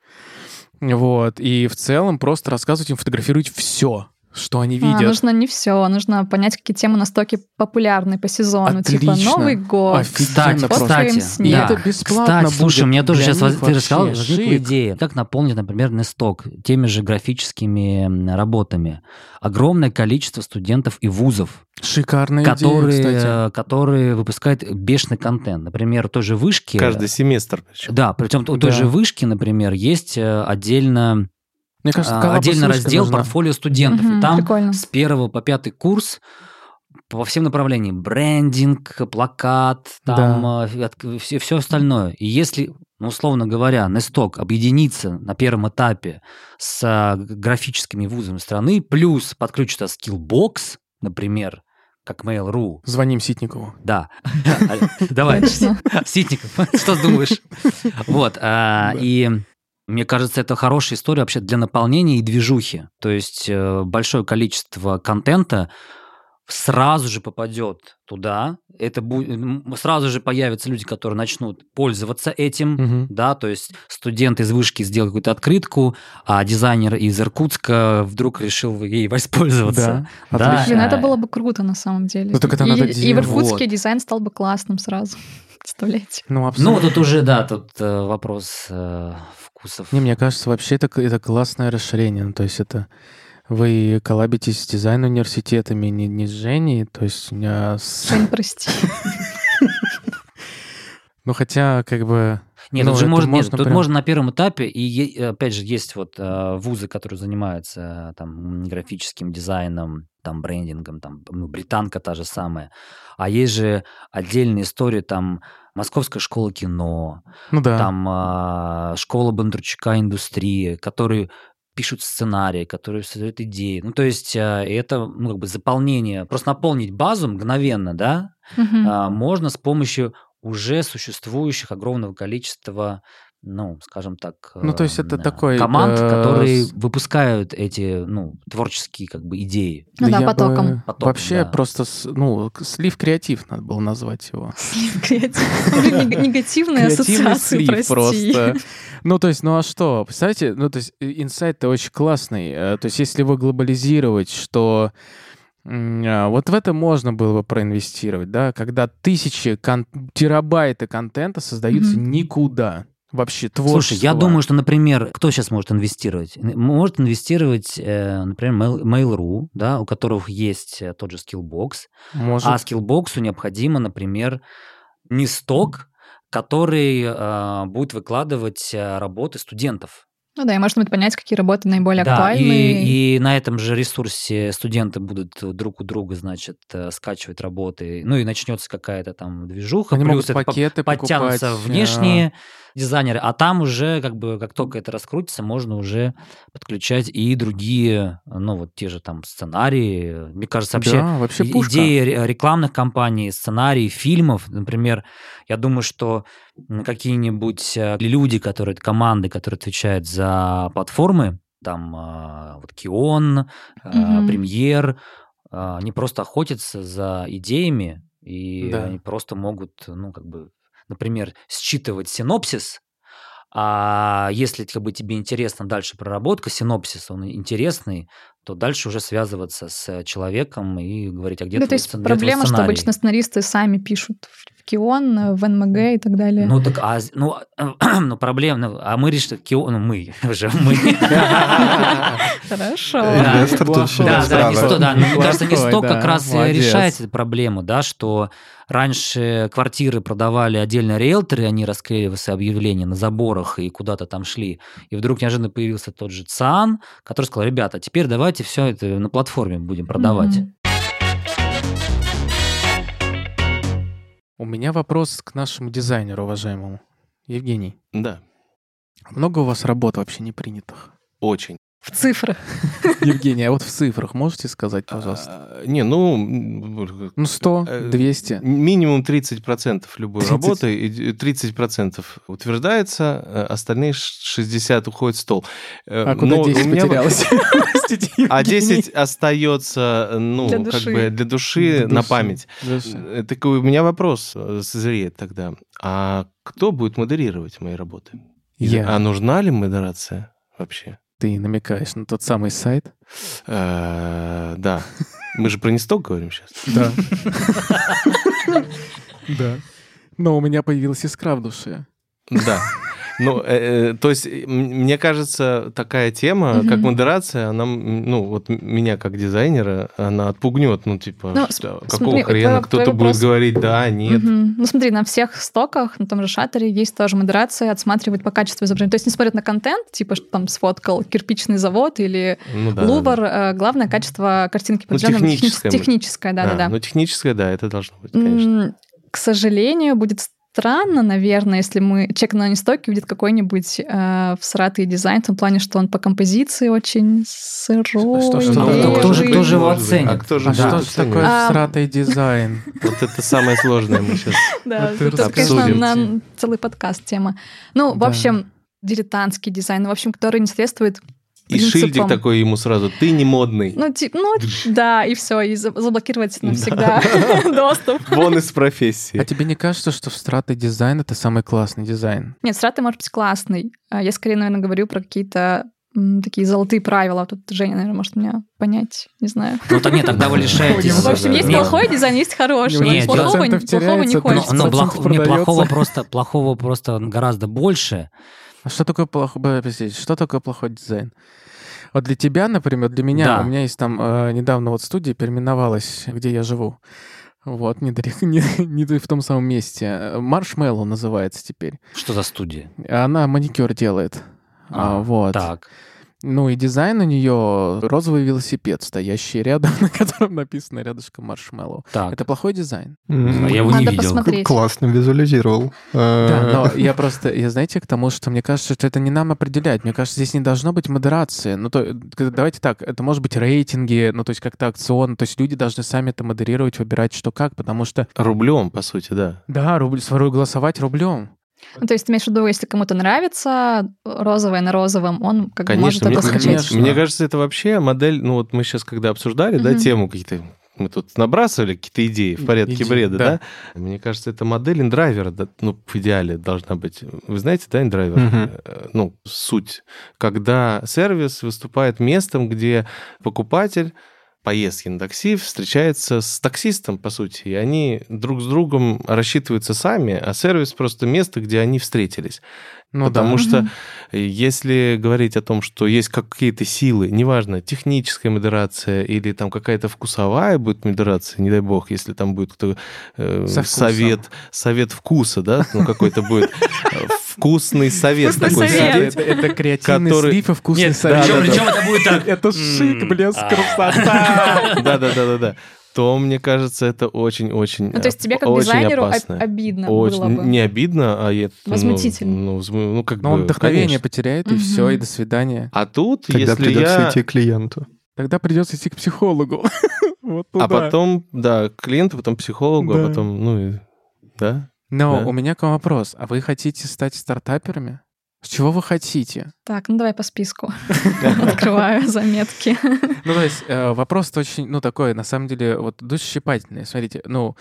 Speaker 1: Вот. И в целом просто рассказывать им фотографировать все, что они
Speaker 2: А,
Speaker 1: видят.
Speaker 2: нужно не все, нужно понять, какие темы настолько популярны по сезону. Типа
Speaker 1: Отлично.
Speaker 2: Новый год.
Speaker 1: Офигенно
Speaker 3: Кстати, кстати,
Speaker 2: снег.
Speaker 3: Да.
Speaker 1: это бесплатно
Speaker 3: Кстати,
Speaker 1: будет
Speaker 3: слушай, у меня тоже сейчас ты рассказал, возникла идея, как наполнить, например, Несток теми же графическими работами. Огромное количество студентов и вузов,
Speaker 1: Шикарная
Speaker 3: которые,
Speaker 1: идея, кстати.
Speaker 3: э, которые выпускают бешеный контент. Например, той же вышке...
Speaker 5: Каждый семестр. причем.
Speaker 3: Да, причем у той
Speaker 1: Да.
Speaker 3: же вышки, например, есть э, отдельно,
Speaker 1: Мне кажется,
Speaker 3: а, отдельный раздел
Speaker 1: нужна.
Speaker 3: портфолио студентов.
Speaker 2: Мгм,
Speaker 3: и там
Speaker 2: Прикольно.
Speaker 3: с первого по пятый курс по всем направлениям. Брендинг, плакат, там все, все остальное. И если, ну, условно говоря, Несток объединится на первом этапе с а, графическими вузами страны, плюс подключится Skillbox, например, как Mail.ru,
Speaker 1: Звоним Ситникову.
Speaker 3: да. Давай. Ситников, что думаешь? Вот, а, и мне кажется, это хорошая история вообще для наполнения и движухи. То есть э, большое количество контента сразу же попадет туда. Это будет сразу же появятся люди, которые начнут пользоваться этим,
Speaker 1: Мгм.
Speaker 3: да, то есть студент из вышки сделал какую-то открытку, а дизайнер из Иркутска вдруг решил ей воспользоваться.
Speaker 1: Да,
Speaker 3: Да.
Speaker 1: отлично.
Speaker 2: Блин, это было бы круто на самом деле.
Speaker 1: Ну, так это
Speaker 2: и,
Speaker 1: надо
Speaker 2: и в
Speaker 1: делать.
Speaker 2: Иркутске
Speaker 3: Вот.
Speaker 2: дизайн стал бы классным сразу. Представляете?
Speaker 1: Ну,
Speaker 3: Ну,
Speaker 1: абсолютно.
Speaker 3: тут уже, да, тут э, вопрос э, вкусов.
Speaker 1: Не, мне кажется, вообще это, это классное расширение. Ну, то есть это вы коллабитесь с дизайн-университетами, не, не с Женей, то есть у меня с...
Speaker 2: Жень, прости.
Speaker 1: Ну, хотя, как бы...
Speaker 3: Нет,
Speaker 1: ну,
Speaker 3: тут же
Speaker 1: это
Speaker 3: можно, нет,
Speaker 1: можно
Speaker 3: тут
Speaker 1: прям-
Speaker 3: можно на первом этапе, и е- опять же есть вот э, вузы, которые занимаются э, там графическим дизайном, там брендингом, там ну, британка та же самая, а есть же отдельные истории, там Московская школа кино,
Speaker 1: Ну да.
Speaker 3: там а, школа Бондарчука индустрии, которые пишут сценарии, которые создают идеи. Ну, то есть а, это ну, как бы заполнение, просто наполнить базу мгновенно, да,
Speaker 2: Мгм.
Speaker 3: а, можно с помощью уже существующих огромного количества, ну, скажем так,
Speaker 1: Ну, то есть это
Speaker 3: эм,
Speaker 1: такой,
Speaker 3: команд,
Speaker 1: э,
Speaker 3: которые
Speaker 1: с-
Speaker 3: выпускают эти, ну, творческие как бы идеи.
Speaker 2: Ну да,
Speaker 1: бы
Speaker 2: потоком.
Speaker 3: Потоком,
Speaker 1: Вообще
Speaker 3: да.
Speaker 1: просто, ну, слив креатив надо было назвать его.
Speaker 2: Слив креатив. Негативные ассоциации,
Speaker 1: слив просто. Ну, то есть, ну а что? Представляете, ну, то есть, инсайт-то очень классный. Э, То есть, если его глобализировать, что а, вот в это можно было бы проинвестировать, да, когда тысячи кон- терабайты контента создаются
Speaker 2: Мгм.
Speaker 1: никуда. Вообще, творчество.
Speaker 3: Слушай, я думаю, что, например, кто сейчас может инвестировать? Может инвестировать, э, например, Mail- Mail.ru, да, у которых есть э, тот же Skillbox,
Speaker 1: Может,
Speaker 3: а Skillbox необходимо, например, не сток, который э, будет выкладывать э, работы студентов.
Speaker 2: Ну да, и можно будет понять, какие работы наиболее
Speaker 3: Да,
Speaker 2: актуальны.
Speaker 3: и, и на этом же ресурсе студенты будут друг у друга, значит, э, скачивать работы. Ну и начнется какая-то там движуха.
Speaker 1: они
Speaker 3: плюс
Speaker 1: могут пакеты
Speaker 3: подтянутся
Speaker 1: покупать,
Speaker 3: внешние дизайнеры, а там уже, как бы, как только это раскрутится, можно уже подключать и другие, ну, вот те же там сценарии. Мне кажется, вообще
Speaker 1: да, вообще пушка.
Speaker 3: идеи ре- рекламных кампаний, сценарий, фильмов, например, я думаю, что какие-нибудь э, люди, которые, команды, которые отвечают за платформы, там а, вот Кион,
Speaker 2: Мгм.
Speaker 3: Премьер, они просто охотятся за идеями, и
Speaker 1: Да.
Speaker 3: они просто могут, ну, как бы, например, считывать синопсис, а если как бы тебе интересна дальше проработка, синопсис, он интересный, то дальше уже связываться с человеком и говорить, а где
Speaker 2: Да, то
Speaker 3: твой
Speaker 2: есть
Speaker 3: где твой
Speaker 2: проблема, что обычно сценаристы сами пишут Кион, в НМГ и так далее.
Speaker 3: Ну так, а, ну, ну проблема, ну, а мы решили, Кио- ну мы уже, мы.
Speaker 2: Хорошо.
Speaker 3: Да. Да, не сто, да. Мне
Speaker 1: Неплохой,
Speaker 3: кажется, не сто как раз и
Speaker 1: молодец.
Speaker 3: решает эту проблему, да, что раньше квартиры продавали отдельно риэлторы, они расклеивали свои объявления на заборах и куда-то там шли, и вдруг неожиданно появился тот же ЦАН, который сказал, ребята, теперь давайте все это на платформе будем продавать.
Speaker 1: У меня вопрос к нашему дизайнеру, уважаемому. Евгений,
Speaker 5: Да,
Speaker 1: много у вас работ вообще не принятых?
Speaker 5: очень.
Speaker 2: В цифрах.
Speaker 1: Евгений, а вот в цифрах можете сказать, пожалуйста?
Speaker 5: А, Не, ну...
Speaker 1: Ну, 100,
Speaker 5: э,
Speaker 1: 200.
Speaker 5: Минимум 30% любой
Speaker 1: 30.
Speaker 5: работы, и 30% утверждается, э, остальные ш- 60 уходит в стол. Э,
Speaker 1: А куда
Speaker 5: но у
Speaker 1: 10
Speaker 5: меня
Speaker 1: потерялось? Простите,
Speaker 5: А
Speaker 1: Евгений.
Speaker 5: 10 остается, э, ну,
Speaker 2: Для
Speaker 5: как
Speaker 2: души.
Speaker 5: бы для души,
Speaker 1: Для
Speaker 5: на
Speaker 1: души.
Speaker 5: память.
Speaker 1: Души.
Speaker 5: Э, Так у меня вопрос э, созреет тогда. А кто будет модерировать мои работы?
Speaker 1: Я.
Speaker 5: А нужна ли модерация вообще?
Speaker 1: Ты намекаешь на тот самый сайт?
Speaker 5: Э, Да. Мы же про Несток говорим сейчас.
Speaker 1: Да. Да. Но у меня появилась искра в душе.
Speaker 5: Да. Ну, э, э, то есть, э, мне кажется, такая тема, как модерация, она, ну, вот меня как дизайнера, она отпугнет, ну, типа,
Speaker 2: Ну,
Speaker 5: что, какого хрена кто-то будет
Speaker 2: вопрос-
Speaker 5: говорить да, нет.
Speaker 2: Ну смотри, на всех стоках, на том же шаттере есть тоже модерация, отсматривает по качеству изображения. То есть не смотрят на контент, типа, что там сфоткал кирпичный завод или
Speaker 5: Ну, да,
Speaker 2: Лувр,
Speaker 5: да.
Speaker 2: главное качество картинки
Speaker 5: Ну,
Speaker 2: определенного, техни-
Speaker 5: техническое.
Speaker 2: техническое,
Speaker 5: А,
Speaker 2: да-да-да.
Speaker 5: Ну, техническое, да, это должно быть, конечно.
Speaker 2: М, К сожалению, будет странно, наверное, если мы человек на нестоке увидит какой-нибудь э, всратый дизайн в том плане, что он по композиции очень сырой.
Speaker 1: Что- что- что
Speaker 5: может
Speaker 3: Кто же- кто же его оценит?
Speaker 5: А кто же
Speaker 1: А
Speaker 5: будет
Speaker 1: что такое
Speaker 2: А,
Speaker 1: всратый дизайн?
Speaker 5: Вот это самое сложное мы сейчас...
Speaker 2: Да, это, конечно, на целый подкаст тема. Ну, в
Speaker 1: Да.
Speaker 2: общем, дилетантский дизайн, в общем, который не соответствует
Speaker 5: И шильдик такой ему сразу, ты не модный.
Speaker 2: Ну, ти- ну, да, и все, и за- заблокировать навсегда доступ.
Speaker 5: Вон из профессии.
Speaker 1: А тебе не кажется, что всратый дизайн — это самый классный дизайн?
Speaker 2: Нет, страты может быть классный. А Я скорее, наверное, говорю про какие-то такие золотые правила. Тут Женя, наверное, может меня понять, не знаю.
Speaker 3: Ну, то нет, тогда вы лишаетесь...
Speaker 2: В общем, есть плохой дизайн, есть хороший.
Speaker 3: Нет,
Speaker 2: плохого, не- хочется.
Speaker 3: но
Speaker 1: 30%
Speaker 3: плох- не,
Speaker 1: продается.
Speaker 3: плохого просто, плохого просто гораздо больше.
Speaker 1: А что такое плохой, что такое плохой дизайн? Вот для тебя, например, для меня,
Speaker 3: Да.
Speaker 1: у меня есть там э, недавно вот студия переименовалась, где я живу. Вот, недалеко, не, не в том самом месте. Marshmallow называется теперь.
Speaker 3: Что за студия?
Speaker 1: Она маникюр делает. А,
Speaker 3: А,
Speaker 1: вот.
Speaker 3: Так.
Speaker 1: Ну и дизайн у нее розовый велосипед, стоящий рядом, на котором написано рядышком маршмеллоу.
Speaker 3: Так.
Speaker 1: Это плохой дизайн.
Speaker 3: А я его не
Speaker 2: Надо
Speaker 3: видел.
Speaker 2: посмотреть.
Speaker 4: Классно визуализировал.
Speaker 1: Да,
Speaker 4: Э,
Speaker 1: но я просто, я знаете, к тому, что мне кажется, что это не нам определять. Мне кажется, здесь не должно быть модерации. Ну, то, давайте так, это может быть рейтинги, ну, то есть как-то акцион, то есть люди должны сами это модерировать, выбирать, что как, потому что,
Speaker 5: Рублем, по сути, да.
Speaker 1: да, рубль, свою голосовать рублем.
Speaker 2: Ну, то есть, ты имеешь в виду, если кому-то нравится розовое на розовом, он как бы может
Speaker 5: мне,
Speaker 2: это скачать.
Speaker 1: конечно.
Speaker 5: мне кажется, это вообще модель, ну вот мы сейчас когда обсуждали, да,
Speaker 2: Мгм.
Speaker 5: тему какие-то, мы тут набрасывали какие-то идеи в порядке
Speaker 1: Идеи,
Speaker 5: бреда,
Speaker 1: да.
Speaker 5: да. Мне кажется, это модель индрайвера, да, ну, в идеале должна быть. Вы знаете, да, индрайвер? Э, Ну, суть. Когда сервис выступает местом, где покупатель поездки на такси встречается с таксистом, по сути, и они друг с другом рассчитываются сами, а сервис просто место, где они встретились.
Speaker 1: Ну
Speaker 5: Потому
Speaker 1: да.
Speaker 5: что если говорить о том, что есть какие-то силы, неважно, техническая модерация или там какая-то вкусовая будет модерация, не дай бог, если там будет кто э, совет, совет вкуса, да, ну какой-то будет вкусный совет
Speaker 2: Вкусный
Speaker 5: такой
Speaker 2: совет.
Speaker 5: сидеть.
Speaker 1: Это, это креативный
Speaker 5: который-
Speaker 1: слив и вкусный
Speaker 3: Нет,
Speaker 1: совет.
Speaker 5: да,
Speaker 3: причем, это будет так.
Speaker 1: Это шик, блеск,
Speaker 3: а.
Speaker 1: красота.
Speaker 5: Да-да-да-да-да. То, мне кажется, это очень-очень
Speaker 2: Ну, то есть тебе как
Speaker 5: очень
Speaker 2: дизайнеру
Speaker 5: опасно.
Speaker 2: обидно
Speaker 5: Очень
Speaker 2: было бы.
Speaker 5: не обидно, а это ну,
Speaker 2: Возмутительно.
Speaker 5: Ну, взм- ну, как
Speaker 1: Но он
Speaker 5: бы,
Speaker 1: вдохновение
Speaker 5: конечно.
Speaker 1: потеряет, и
Speaker 2: Мгм.
Speaker 1: все, и до свидания.
Speaker 5: А тут,
Speaker 4: Тогда
Speaker 5: если
Speaker 4: придется
Speaker 5: я...
Speaker 4: идти к клиенту.
Speaker 1: Тогда придется идти к психологу. Вот
Speaker 5: А
Speaker 1: туда.
Speaker 5: потом, да, к клиенту, потом психологу,
Speaker 1: Да.
Speaker 5: а потом, ну, и- да.
Speaker 1: Но
Speaker 5: Да.
Speaker 1: у меня к вам вопрос. А вы хотите стать стартаперами? С чего вы хотите?
Speaker 2: Так, ну давай по списку. Открываю заметки.
Speaker 1: Ну, то есть э, вопрос очень, ну, такой, на самом деле, вот душесчипательный. Смотрите, ну,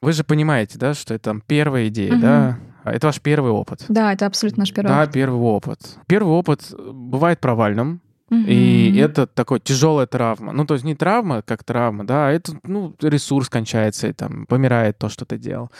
Speaker 1: вы же понимаете, да, что это там первая идея, да? А это ваш первый опыт.
Speaker 2: Да, это абсолютно наш первый
Speaker 1: Да,
Speaker 2: опыт.
Speaker 1: первый опыт. Первый опыт бывает провальным, И это такой тяжелая травма. Ну, то есть не травма, как травма, да, а это, ну, ресурс кончается, и там помирает то, что ты делал.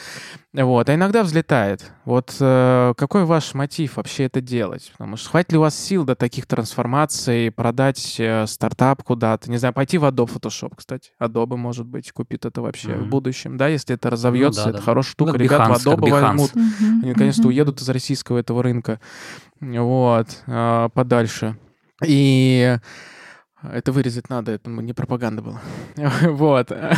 Speaker 1: Вот, а иногда взлетает. Вот э, какой ваш мотив вообще это делать? Потому что хватит ли у вас сил до таких трансформаций, продать э, стартап куда-то, не знаю, пойти в Adobe Photoshop, кстати. Adobe, может быть, купит это вообще в
Speaker 3: Мгм.
Speaker 1: будущем, да, если это разовьется,
Speaker 3: да,
Speaker 1: это
Speaker 3: да.
Speaker 1: хорошая штука.
Speaker 3: Ну, как
Speaker 1: Ребята в Adobe возьмут.
Speaker 2: Мгм.
Speaker 1: Они наконец-то
Speaker 2: Мгм.
Speaker 1: уедут из российского этого рынка. Вот, а, подальше. И Это вырезать надо, это не пропаганда была. Вот.
Speaker 2: Это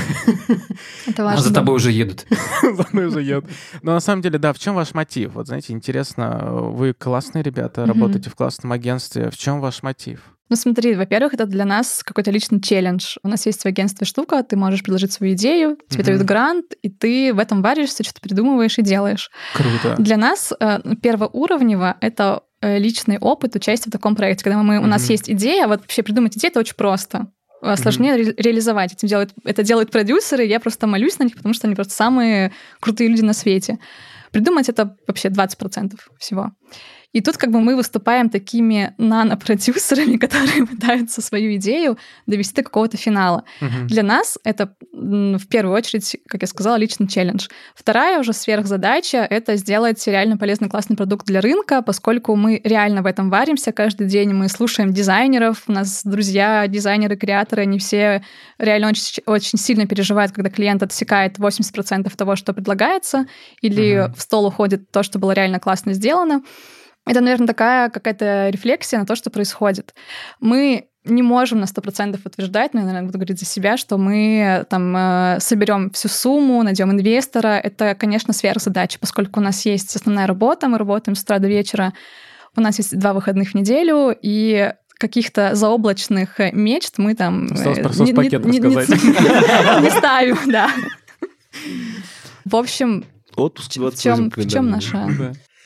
Speaker 3: А
Speaker 2: важно.
Speaker 3: за тобой уже едут.
Speaker 1: За мной уже едут. Но на самом деле, да, в чем ваш мотив? Вот знаете, интересно, вы классные ребята, работаете в классном агентстве. В чем ваш мотив?
Speaker 2: Ну смотри, во-первых, это для нас какой-то личный челлендж. У нас есть в агентстве штука, ты можешь предложить свою идею, тебе дают грант, и ты в этом варишься, что-то придумываешь и делаешь.
Speaker 1: Круто.
Speaker 2: Для нас э, первоуровнево это личный опыт участия в таком проекте. Когда мы, у нас есть идея, а вот вообще придумать идею, это очень просто. А Сложнее ре- реализовать. Этим делают, это делают продюсеры, я просто молюсь на них, потому что они просто самые крутые люди на свете. Придумать это вообще 20% всего. И тут как бы мы выступаем такими нано-продюсерами, которые пытаются свою идею довести до какого-то финала.
Speaker 1: Мгм.
Speaker 2: Для нас это в первую очередь, как я сказала, личный челлендж. Вторая уже сверхзадача — это сделать реально полезный классный продукт для рынка, поскольку мы реально в этом варимся каждый день, мы слушаем дизайнеров, у нас друзья, дизайнеры, креаторы, они все реально очень, очень сильно переживают, когда клиент отсекает 80% того, что предлагается, или
Speaker 1: Мгм.
Speaker 2: в стол уходит то, что было реально классно сделано. Это, наверное, такая какая-то рефлексия на то, что происходит. Мы не можем на 100% утверждать, но я, наверное, буду говорить за себя, что мы там э, соберем всю сумму, найдем инвестора. Это, конечно, сверхзадача, поскольку у нас есть основная работа, мы работаем с утра до вечера, у нас есть два выходных в неделю, и каких-то заоблачных э, мечт мы там... э, не-
Speaker 1: соцпакет
Speaker 2: не- не-. Не ставим, да. В общем,
Speaker 5: Отпуск
Speaker 2: в
Speaker 5: 28
Speaker 2: чем, в чем наша...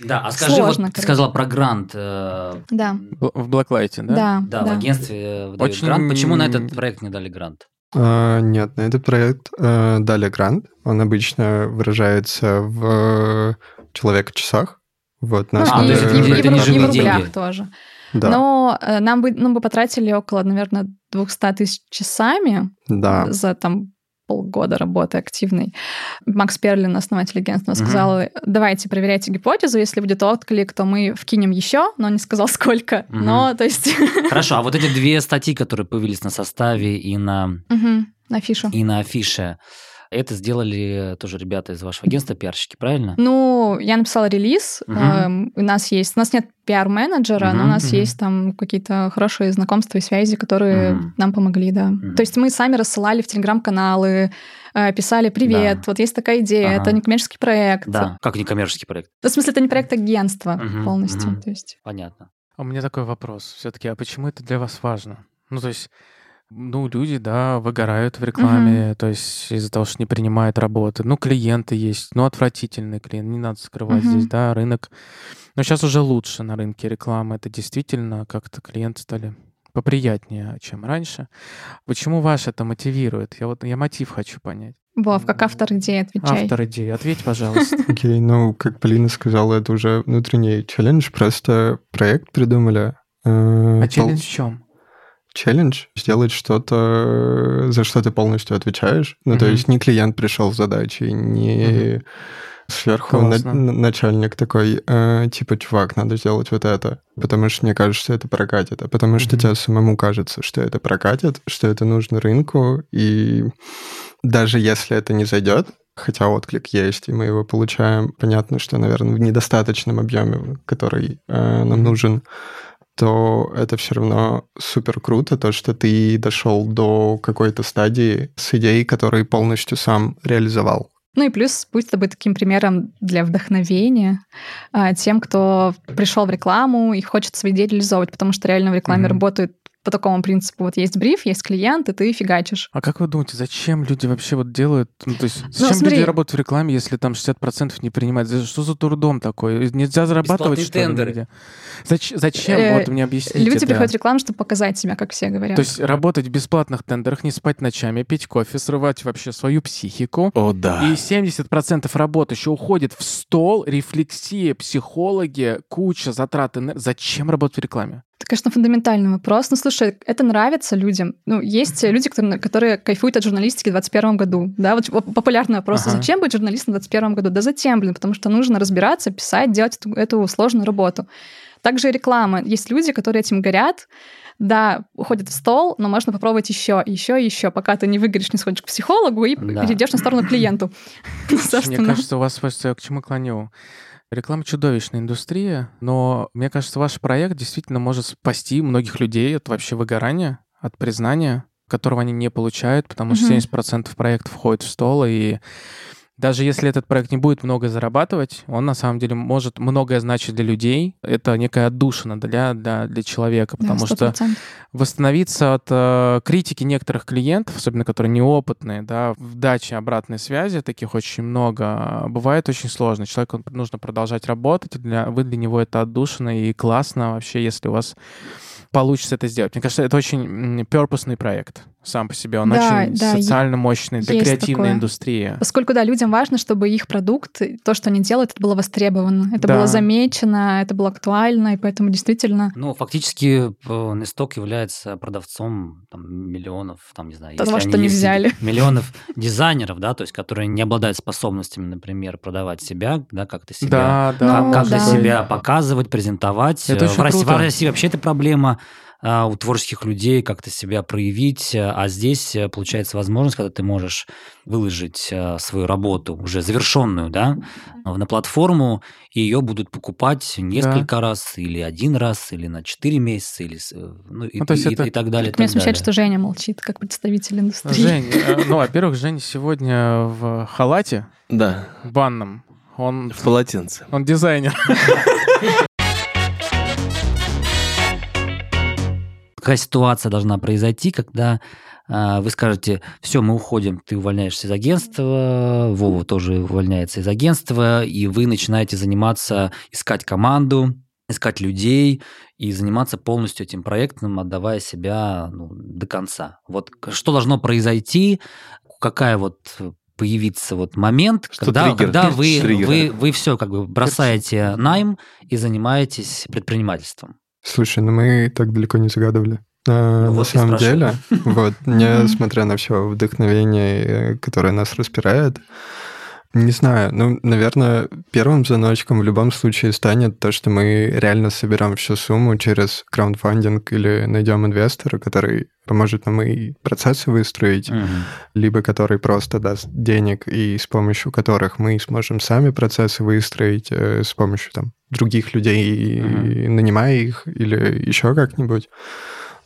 Speaker 3: Да, а скажи,
Speaker 2: Сложно,
Speaker 3: вот ты сказала про грант. э,
Speaker 2: Да,
Speaker 1: В Блэклайте, да?
Speaker 2: да,
Speaker 3: Да, в агентстве выдают
Speaker 1: Очень-
Speaker 3: грант. Почему на этот проект не дали грант?
Speaker 4: А, Нет, на этот проект э, дали грант. Он обычно выражается в человека-часах. Вот,
Speaker 2: Ну,
Speaker 4: нас
Speaker 3: А,
Speaker 2: и,
Speaker 3: то есть
Speaker 2: и-
Speaker 3: это не-
Speaker 2: в-
Speaker 3: это не
Speaker 2: в- рублях
Speaker 3: деньги.
Speaker 2: тоже.
Speaker 4: Да,
Speaker 2: Но э, нам бы, ну, бы потратили около, наверное, 200 тысяч часами
Speaker 4: да.
Speaker 2: за там полгода работы активной. Макс Перлин, основатель агентства, сказал, давайте проверяйте гипотезу, если будет отклик, то мы вкинем еще, но не сказал сколько.
Speaker 3: Мгм.
Speaker 2: Но, то есть...
Speaker 3: Хорошо, а вот эти две статьи, которые появились на составе и на,
Speaker 2: Мгм, На фишу.
Speaker 3: и на афише, это сделали тоже ребята из вашего агентства, пиарщики, правильно?
Speaker 2: Ну, я написала релиз. Эм, У нас есть, у нас нет пиар-менеджера, но у нас
Speaker 1: Мгм.
Speaker 2: есть там какие-то хорошие знакомства и связи, которые
Speaker 3: Мгм.
Speaker 2: нам помогли, да.
Speaker 3: Мгм.
Speaker 2: То есть мы сами рассылали в телеграм-каналы, э, писали «Привет,
Speaker 3: Да.
Speaker 2: вот есть такая идея,
Speaker 3: Ага.
Speaker 2: это некоммерческий проект».
Speaker 3: Да, как некоммерческий проект,
Speaker 2: В смысле, это не проект агентства
Speaker 3: Мгм,
Speaker 2: полностью.
Speaker 3: мгм.
Speaker 2: То есть...
Speaker 3: понятно.
Speaker 1: А у меня такой вопрос. Все-таки, а почему это для вас важно? Ну, то есть, ну, люди, да, выгорают в рекламе, то есть из-за того, что не принимают работы. Ну, клиенты есть, ну, отвратительный клиент, не надо скрывать
Speaker 2: Мгм.
Speaker 1: здесь, да, рынок. Но сейчас уже лучше на рынке рекламы. Это действительно как-то клиенты стали поприятнее, чем раньше. Почему вас это мотивирует? Я вот я мотив хочу понять.
Speaker 2: Вов, как автор идеи, отвечай.
Speaker 1: Автор идеи, ответь, пожалуйста.
Speaker 4: Окей, ну, как Полина сказала, это уже внутренний челлендж. Просто проект придумали. э,
Speaker 1: А
Speaker 4: пол-
Speaker 1: челлендж в чем?
Speaker 4: Челлендж сделать что-то, за что ты полностью отвечаешь. Ну, то
Speaker 1: Мгм.
Speaker 4: есть не клиент пришел с задачей, не сверху на-
Speaker 1: Классно.
Speaker 4: на- начальник такой, э, типа, чувак, надо сделать вот это. Потому что мне кажется, что это прокатит. А потому что
Speaker 1: Мгм.
Speaker 4: тебе самому кажется, что это прокатит, что это нужно рынку. И даже если это не зайдет, хотя отклик есть, и мы его получаем, понятно, что, наверное, в недостаточном объеме, который э, нам
Speaker 1: Мгм.
Speaker 4: нужен, то это все равно супер круто, то, что ты дошел до какой-то стадии с идеей, которую полностью сам реализовал.
Speaker 2: Ну и плюс будь тобой таким примером для вдохновения а, тем, кто пришел в рекламу и хочет свои идеи реализовывать, потому что реально в рекламе
Speaker 1: Мгм.
Speaker 2: работают по такому принципу. Вот есть бриф, есть клиент, и ты фигачишь.
Speaker 1: А как вы думаете, зачем люди вообще вот делают... Ну, то есть, зачем
Speaker 2: смотри.
Speaker 1: люди работают в рекламе, если там 60% не принимают? За- Что за трудом такой? Нельзя зарабатывать, что ли,
Speaker 3: тендеры.
Speaker 1: Зач- зачем?
Speaker 2: Э,
Speaker 1: вот мне объясните.
Speaker 2: Люди
Speaker 1: да.
Speaker 2: приходят в рекламу, чтобы показать себя, как все говорят.
Speaker 1: То есть работать в бесплатных тендерах, не спать ночами, пить кофе, срывать вообще свою психику.
Speaker 5: О, да.
Speaker 1: И 70% работы еще уходит в стол, рефлексия, психологи, куча затрат. Зачем работать в рекламе?
Speaker 2: Это, конечно, фундаментальный вопрос. Ну, слушай, это нравится людям. Ну, есть люди, которые, которые кайфуют от журналистики в 2021 году. Да, вот поп- популярный вопрос.
Speaker 1: Ага.
Speaker 2: Зачем быть журналистом в 2021 году? Да затем, блин, потому что нужно разбираться, писать, делать эту, эту сложную работу. Также и реклама. Есть люди, которые этим горят, да, уходят в стол, но можно попробовать еще, еще, еще, пока ты не выгоришь, не сходишь к психологу и
Speaker 3: Да.
Speaker 2: перейдешь на сторону клиенту.
Speaker 1: Мне кажется, у вас просто я к чему клоню. Реклама чудовищная индустрия, но мне кажется, ваш проект действительно может спасти многих людей от вообще выгорания. от признания, которого они не получают, потому что
Speaker 2: Мгм.
Speaker 1: 70% проектов входит в стол, и даже если этот проект не будет много зарабатывать, он на самом деле может многое значить для людей. Это некая отдушина для, для, для человека,
Speaker 2: Да,
Speaker 1: потому что
Speaker 2: 100%.
Speaker 1: восстановиться от э, критики некоторых клиентов, особенно которые неопытные, да, в даче обратной связи, таких очень много, э, бывает очень сложно. Человеку нужно продолжать работать, для, вы для него это отдушина и классно вообще, если у вас получится это сделать. Мне кажется, это очень перпусный проект сам по себе. Он
Speaker 2: Да,
Speaker 1: очень
Speaker 2: да,
Speaker 1: социально мощный для креативной
Speaker 2: такое.
Speaker 1: индустрии.
Speaker 2: Поскольку, да, людям важно, чтобы их продукт, то, что они делают, это было востребовано, это
Speaker 1: Да.
Speaker 2: было замечено, это было актуально, и поэтому действительно...
Speaker 3: Ну, фактически э, Несток является продавцом там, миллионов, там, не знаю,
Speaker 2: Того, что
Speaker 3: они
Speaker 2: не взяли.
Speaker 3: миллионов дизайнеров, да, то есть которые не обладают способностями, например, продавать себя, да, как-то себя,
Speaker 1: Да, да.
Speaker 2: Ну,
Speaker 3: как-то
Speaker 2: да.
Speaker 3: себя показывать, презентовать.
Speaker 1: Это
Speaker 3: Э,
Speaker 1: очень
Speaker 3: в, России,
Speaker 1: круто.
Speaker 3: в России вообще это проблема у творческих людей как-то себя проявить, а здесь э, получается возможность, когда ты можешь выложить э, свою работу уже завершенную, да, на платформу, и ее будут покупать несколько раз, или один раз, или на 4 месяца, или э, ну, и,
Speaker 1: Ну, то есть
Speaker 3: и-
Speaker 1: это-
Speaker 3: и так далее.
Speaker 2: Меня смущает,
Speaker 3: далее.
Speaker 2: что Женя молчит, как представитель индустрии.
Speaker 1: Жень, э, ну, во-первых, Женя сегодня в халате
Speaker 5: Да,
Speaker 1: банном. Он,
Speaker 5: в полотенце.
Speaker 1: он дизайнер.
Speaker 3: Какая ситуация должна произойти, когда а, вы скажете, все, мы уходим, ты увольняешься из агентства, Вова тоже увольняется из агентства, и вы начинаете заниматься, искать команду, искать людей и заниматься полностью этим проектом, отдавая себя ну, до конца. Вот что должно произойти, какая вот появиться вот момент,
Speaker 5: Что
Speaker 3: когда,
Speaker 5: триггер?
Speaker 3: когда вы,
Speaker 5: Триггер.
Speaker 3: вы, вы все как бы бросаете найм и занимаетесь предпринимательством.
Speaker 4: Слушай, ну мы так далеко не загадывали. А,
Speaker 3: Ну
Speaker 4: на
Speaker 3: вот
Speaker 4: самом деле, вот, несмотря на все вдохновение, которое нас распирает, не знаю, ну, наверное, первым звоночком в любом случае станет то, что мы реально соберем всю сумму через краундфандинг или найдем инвестора, который поможет нам и процессы выстроить,
Speaker 3: Мгм.
Speaker 4: либо который просто даст денег, и с помощью которых мы сможем сами процессы выстроить э, с помощью там других людей,
Speaker 3: Мгм.
Speaker 4: нанимая их или еще как-нибудь.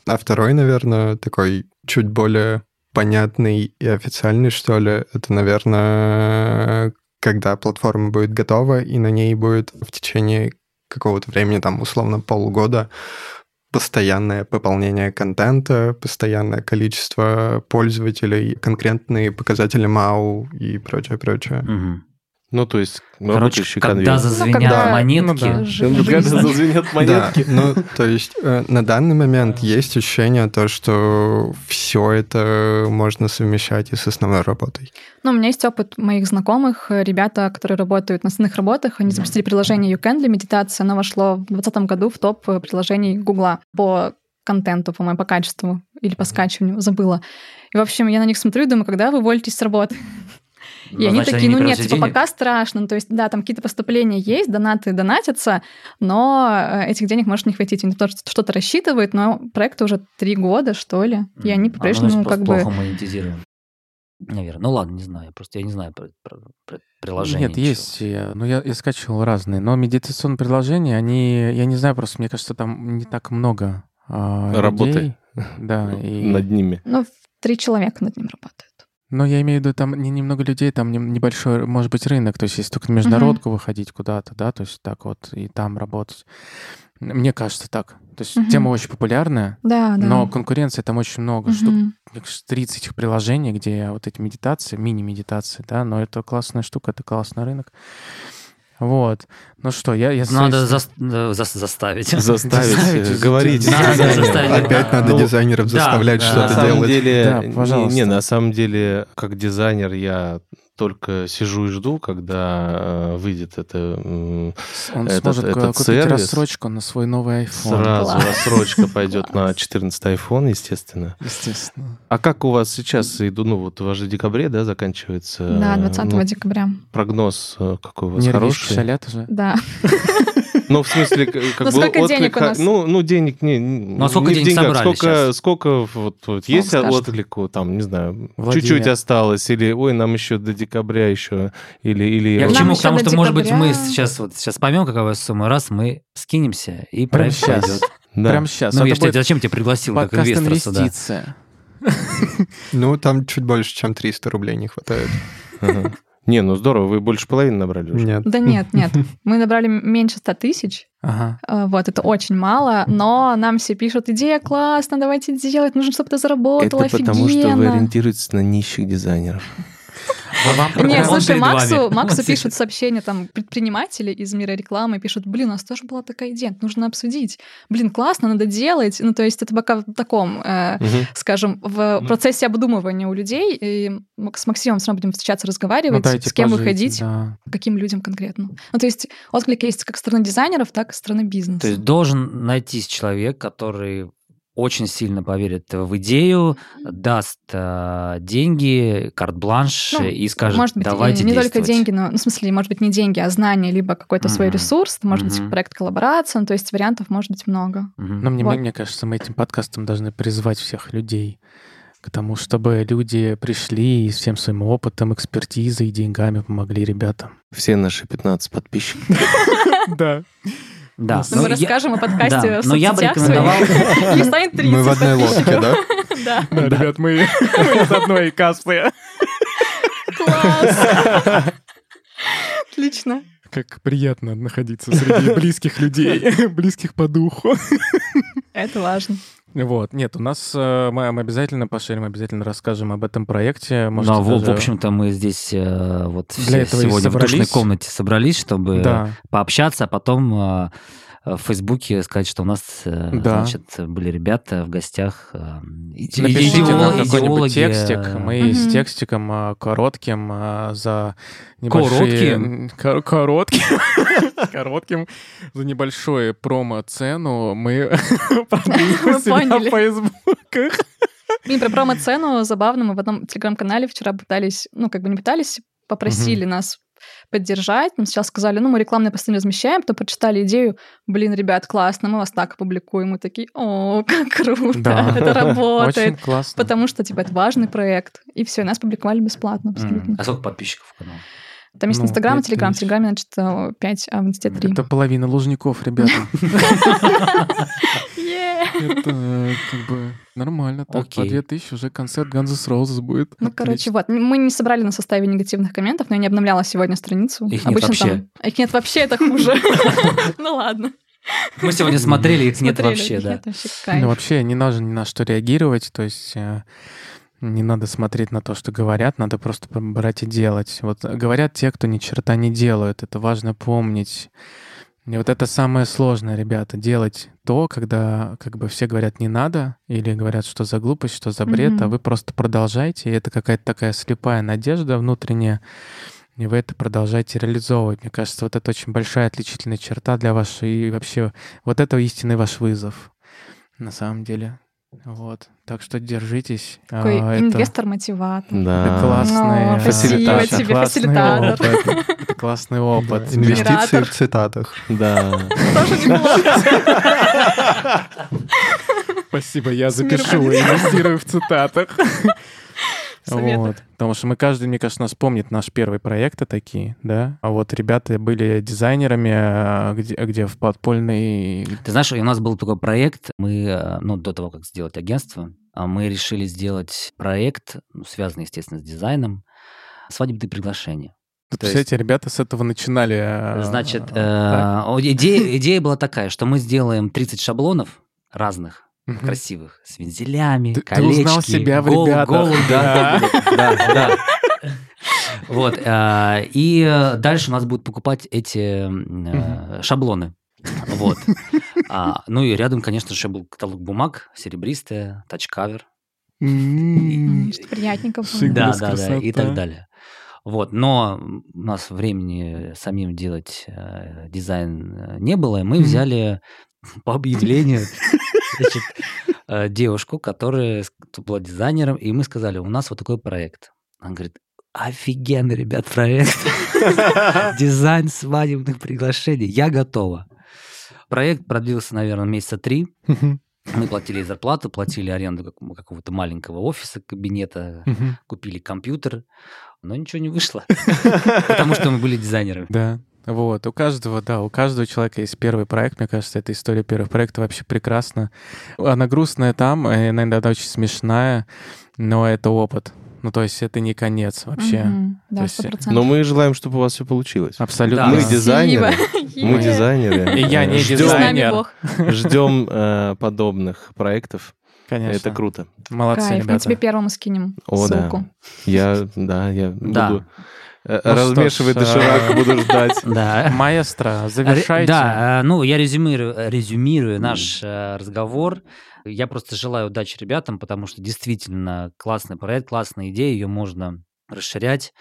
Speaker 4: А второй, наверное, такой чуть более понятный и официальный, что ли, это, наверное, когда платформа будет готова, и на ней будет в течение какого-то времени, там, условно, полгода, постоянное пополнение контента, постоянное количество пользователей, конкретные показатели MAU и прочее, прочее.
Speaker 3: Мгм.
Speaker 5: Ну, то есть
Speaker 3: Короче,
Speaker 5: работающий
Speaker 3: когда
Speaker 5: конвейер.
Speaker 3: зазвенят
Speaker 2: когда-
Speaker 3: монетки,
Speaker 1: ну да.
Speaker 2: Жизнь.
Speaker 5: Когда зазвенят монетки.
Speaker 4: Да, ну, то есть э, на данный момент есть ощущение то, что все это можно совмещать и с основной работой.
Speaker 2: Ну, у меня есть опыт моих знакомых, э, ребята, которые работают на основных работах, они запустили приложение YouCan для медитации, оно вошло в 2020 году в топ э, приложений Гугла по контенту, по-моему, по качеству или по скачиванию, забыла. И, в общем, я на них смотрю и думаю, когда вы уволитесь с работы? И они
Speaker 3: значит,
Speaker 2: такие,
Speaker 3: не
Speaker 2: ну нет, типа
Speaker 3: денег.
Speaker 2: пока страшно. Ну, То есть, да, там какие-то поступления есть, донаты донатятся, но э, этих денег может не хватить. Они тоже что-то рассчитывают, но проекту уже три года, что ли, и они
Speaker 3: а, ну,
Speaker 2: по-прежнему как бы...
Speaker 3: плохо монетизируем. Наверное. Ну ладно, не знаю. Просто я не знаю про, про- про приложение.
Speaker 1: Нет,
Speaker 3: ничего.
Speaker 1: есть. Я, ну, я, я скачивал разные. Но медитационные приложения, они, я не знаю, просто мне кажется, там не так много а,
Speaker 5: Работы.
Speaker 1: людей. Да, и...
Speaker 5: Над ними.
Speaker 2: Ну, три человека над ним работают.
Speaker 1: Но я имею в виду, там не, немного людей, там не- небольшой, может быть, рынок. То есть, если только на международку выходить куда-то, да, то есть так вот и там работать. Мне кажется так. То есть
Speaker 2: Мгм.
Speaker 1: тема очень популярная,
Speaker 2: Да, да.
Speaker 1: но конкуренции там очень много. Штук мне кажется, 30 этих приложений, где вот эти медитации, мини-медитации, да, но это классная штука, это классный рынок. Вот. Ну что, я... я
Speaker 3: Надо э, зас- заставить.
Speaker 5: Заставить,
Speaker 1: Заставить,
Speaker 5: говорить.
Speaker 3: Надо
Speaker 5: дизайнеру.
Speaker 3: заставить.
Speaker 4: Опять надо
Speaker 5: Ну,
Speaker 4: дизайнеров заставлять.
Speaker 5: На
Speaker 4: что-то
Speaker 5: самом
Speaker 4: делать.
Speaker 5: деле,
Speaker 1: Да, пожалуйста.
Speaker 5: не, на самом деле, как дизайнер я только сижу и жду, когда э, выйдет это
Speaker 1: Он
Speaker 5: этот-
Speaker 1: сможет
Speaker 5: этот
Speaker 1: ку- купить
Speaker 5: сервис
Speaker 1: рассрочку на свой новый iPhone.
Speaker 5: сразу
Speaker 2: Класс.
Speaker 5: рассрочка пойдет на 14 iPhone, естественно.
Speaker 1: Естественно.
Speaker 5: А как у вас сейчас иду, ну вот у вас же в декабре, да, заканчивается?
Speaker 2: Да,
Speaker 5: э,
Speaker 2: 20
Speaker 5: ну,
Speaker 2: декабря.
Speaker 5: прогноз э, какой у вас
Speaker 1: Нервишки
Speaker 5: хороший?
Speaker 1: шалят уже.
Speaker 2: Да.
Speaker 5: Ну, в смысле, как
Speaker 2: Ну,
Speaker 5: бы
Speaker 2: сколько
Speaker 5: отклик
Speaker 2: денег у нас?
Speaker 5: Ну, ну, денег не... Ну,
Speaker 3: а сколько денег собрали
Speaker 5: сколько,
Speaker 3: сейчас?
Speaker 5: сколько вот, вот есть
Speaker 2: скажет.
Speaker 5: отклику, там, не знаю, чуть-чуть осталось, или, ой, нам еще до декабря еще, или... или
Speaker 3: Я к чему? Потому что, может быть, мы сейчас вот сейчас поймем, какова сумма, раз мы скинемся, и проект
Speaker 1: сейчас.
Speaker 3: пойдет.
Speaker 5: Да.
Speaker 1: Прямо сейчас.
Speaker 3: Ну, я ж тебя-
Speaker 1: будет
Speaker 3: зачем тебя пригласил как инвестора сюда?
Speaker 1: инвестиция.
Speaker 4: Ну, там чуть больше, чем 300 рублей не хватает.
Speaker 5: Не, ну здорово, вы больше половины набрали уже.
Speaker 4: Нет.
Speaker 2: Да нет, нет. Мы набрали меньше 100 тысяч.
Speaker 1: Ага.
Speaker 2: Э, Вот, это очень мало, но нам все пишут, идея классно, давайте делать, нужно, чтобы ты заработал,
Speaker 5: Это потому, что вы
Speaker 2: офигенно».
Speaker 5: ориентируетесь на нищих дизайнеров.
Speaker 1: Вам
Speaker 3: Он
Speaker 2: Не,
Speaker 3: перед
Speaker 2: слушай. Максу, Максу пишут сообщения, там, предприниматели из мира рекламы пишут, блин, у нас тоже была такая идея, нужно обсудить. Блин, классно, надо делать. Ну, то есть это пока в таком, э,
Speaker 5: Мгм.
Speaker 2: скажем, в
Speaker 3: Ну.
Speaker 2: процессе обдумывания у людей. И мы с Максимом все равно будем встречаться,
Speaker 1: Ну,
Speaker 2: разговаривать,
Speaker 1: дайте
Speaker 2: с кем
Speaker 1: пожить,
Speaker 2: выходить,
Speaker 1: да.
Speaker 2: каким людям конкретно. Ну, то есть отклик есть как со стороны дизайнеров, так и со стороны бизнеса.
Speaker 3: То есть должен найтись человек, который очень сильно поверит в идею, даст э, деньги, карт-бланш
Speaker 2: Ну,
Speaker 3: и скажет,
Speaker 2: может быть,
Speaker 3: давайте
Speaker 2: не только
Speaker 3: действовать».
Speaker 2: деньги, но, ну, в смысле, может быть, не деньги, а знания, либо какой-то свой
Speaker 3: Мгм.
Speaker 2: ресурс, может быть,
Speaker 3: Мгм.
Speaker 2: проект коллаборации, ну, то есть вариантов может быть много.
Speaker 3: Мгм.
Speaker 1: Но мне,
Speaker 2: Вот.
Speaker 1: мне кажется, мы этим подкастом должны призвать всех людей к тому, чтобы люди пришли и всем своим опытом, экспертизой и деньгами помогли ребятам.
Speaker 5: Все наши 15 подписчиков.
Speaker 1: Да.
Speaker 3: Да.
Speaker 2: Ну,
Speaker 3: Ну,
Speaker 2: мы
Speaker 3: я-
Speaker 2: расскажем о подкасте
Speaker 3: да,
Speaker 2: в
Speaker 3: но я бы
Speaker 2: соцсетях
Speaker 3: рекомендовал...
Speaker 2: своих. Не станет 30
Speaker 4: Мы в одной лодке, да?
Speaker 2: Да,
Speaker 1: Да, ребят, мы из одной кассы.
Speaker 2: класс. Отлично.
Speaker 1: Как приятно находиться среди близких людей, близких по духу.
Speaker 2: Это важно.
Speaker 1: Вот, нет, у нас э, мы, мы обязательно поширим, обязательно расскажем об этом проекте. Можете
Speaker 3: в, в
Speaker 1: даже-
Speaker 3: общем-то, мы здесь э, вот
Speaker 1: Для
Speaker 3: все
Speaker 1: этого
Speaker 3: сегодня в душной комнате собрались, чтобы
Speaker 1: Да,
Speaker 3: пообщаться, а потом э, в Фейсбуке сказать, что у нас, э,
Speaker 1: Да.
Speaker 3: значит, были ребята в гостях. э, иде-
Speaker 1: напишите
Speaker 2: идеолог-
Speaker 1: нам
Speaker 3: идеологи,
Speaker 1: какой-нибудь текстик.
Speaker 3: э,
Speaker 1: Мы
Speaker 2: Мгм.
Speaker 1: с текстиком коротким за небольшие...
Speaker 3: Коротким?
Speaker 1: Кор- Коротким. Коротким. За небольшую промо-цену мы продвинем
Speaker 2: Мы
Speaker 1: себя в фейсбуках.
Speaker 2: Блин, про промо-цену забавно. Мы в одном телеграм-канале вчера пытались, ну, как бы не пытались, попросили нас поддержать. Нам сначала сказали, ну, мы рекламные посты не размещаем, потом прочитали идею, блин, ребят, классно, мы вас так опубликуем. Мы такие, о, как круто,
Speaker 1: Да.
Speaker 2: это работает.
Speaker 1: Очень классно.
Speaker 2: Потому что, типа, это важный проект. И все, нас публиковали бесплатно абсолютно.
Speaker 3: А сколько подписчиков в канале?
Speaker 2: Там есть
Speaker 1: Ну,
Speaker 2: Инстаграм и Телеграм. В. Телеграме, значит, 5, а в Инсте 3.
Speaker 1: Это половина лужников, ребята. Это э, как бы нормально. Так, по
Speaker 3: Окей.
Speaker 1: 2000 уже концерт Guns N' Roses будет.
Speaker 2: Ну, короче, вот. Мы не собрали на составе негативных комментов, но я не обновляла сегодня страницу.
Speaker 3: Их нет
Speaker 2: Обычно
Speaker 3: вообще.
Speaker 2: там... Их нет вообще, это хуже. Ну ладно.
Speaker 3: Мы сегодня смотрели, их нет вообще, да.
Speaker 1: Ну, вообще не нужно ни на что реагировать, то есть э, не надо смотреть на то, что говорят, надо просто брать и делать. Вот говорят те, кто ни черта не делают, это важно помнить. И вот это самое сложное, ребята, делать то, когда как бы все говорят не надо, или говорят, что за глупость, что за бред, а
Speaker 2: Мгм.
Speaker 1: вы просто продолжаете, и это какая-то такая слепая надежда внутренняя, и вы это продолжаете реализовывать. Мне кажется, вот это очень большая отличительная черта для вашей, и вообще вот это истинный ваш вызов, на самом деле. Вот. Так что держитесь.
Speaker 2: Такой
Speaker 1: А, это-
Speaker 2: инвестор-мотиватор.
Speaker 1: это
Speaker 5: Да.
Speaker 1: классный
Speaker 2: О,
Speaker 5: спасибо
Speaker 1: фасилитатор.
Speaker 2: тебе,
Speaker 1: Классный
Speaker 2: фасилитатор.
Speaker 1: опыт. Это классный опыт.
Speaker 4: Да, Инвестиции
Speaker 2: Генератор.
Speaker 4: в цитатах.
Speaker 5: Да.
Speaker 2: Тоже неплохо.
Speaker 1: Спасибо, я запишу, инвестирую в цитатах.
Speaker 2: Советах.
Speaker 1: Вот. Потому что мы каждый, мне кажется, нас помнит наш первый проекты такие, да. А вот ребята были дизайнерами, а, где, где в подпольной...
Speaker 3: Ты знаешь, у нас был такой проект, мы, э, ну, до того, как сделать агентство, а мы решили сделать проект, ну, связанный, естественно, с дизайном, свадебные приглашения. То есть-
Speaker 1: Представляете, ребята с этого начинали. а,
Speaker 3: Значит, э, идея, идея была такая, что мы сделаем 30 шаблонов разных,
Speaker 1: Мгм.
Speaker 3: красивых, с вензелями,
Speaker 1: Ты- ты
Speaker 3: колечки.
Speaker 1: узнал себя в
Speaker 3: гол-
Speaker 1: ребятах.
Speaker 3: голубь, да, да, да, да. Вот. э, И э, дальше у нас будут покупать эти э, шаблоны. Вот. А, Ну и рядом, конечно же, был каталог бумаг, серебристая, тачкавер.
Speaker 2: Что приятненько было.
Speaker 3: Да, да, да, и так далее. Вот, но у нас времени самим делать э, дизайн э, не было, и мы взяли по объявлению значит, э, девушку, которая была дизайнером, и мы сказали, у нас вот такой проект. Она говорит, офигенный, ребят, проект. Дизайн свадебных приглашений. Я готова. Проект продлился, наверное, месяца три. Мы платили зарплату, платили аренду как- какого-то маленького офиса, кабинета, купили компьютер, но ничего не вышло, потому что мы были дизайнерами.
Speaker 1: Да. Вот, у каждого, да, у каждого человека есть первый проект. Мне кажется, эта история первых проектов вообще прекрасна. Она грустная там, и она иногда очень смешная, но это опыт. Ну, то есть это не конец вообще. То
Speaker 2: Да,
Speaker 1: есть,
Speaker 2: сто процентов.
Speaker 5: Но мы желаем, чтобы у вас все получилось.
Speaker 1: Абсолютно.
Speaker 3: Да.
Speaker 5: Мы
Speaker 3: Спасибо.
Speaker 5: дизайнеры. Мы дизайнеры.
Speaker 1: И я не дизайнер.
Speaker 5: Ждем э, подобных проектов.
Speaker 1: Конечно.
Speaker 5: Это круто.
Speaker 1: Молодцы,
Speaker 2: Кайф. Мы
Speaker 1: ребята.
Speaker 2: тебе первому скинем
Speaker 5: О, да.
Speaker 2: ссылку.
Speaker 5: Я, да, я
Speaker 3: Да.
Speaker 5: буду э,
Speaker 1: Ну
Speaker 5: размешивать
Speaker 1: ж,
Speaker 5: доширак,
Speaker 1: э,
Speaker 5: буду ждать.
Speaker 3: Да.
Speaker 1: Маэстро, завершайте.
Speaker 3: Да, э, ну, я резюмирую, резюмирую наш разговор. Я просто желаю удачи ребятам, потому что действительно классный проект, классная идея, ее можно расширять.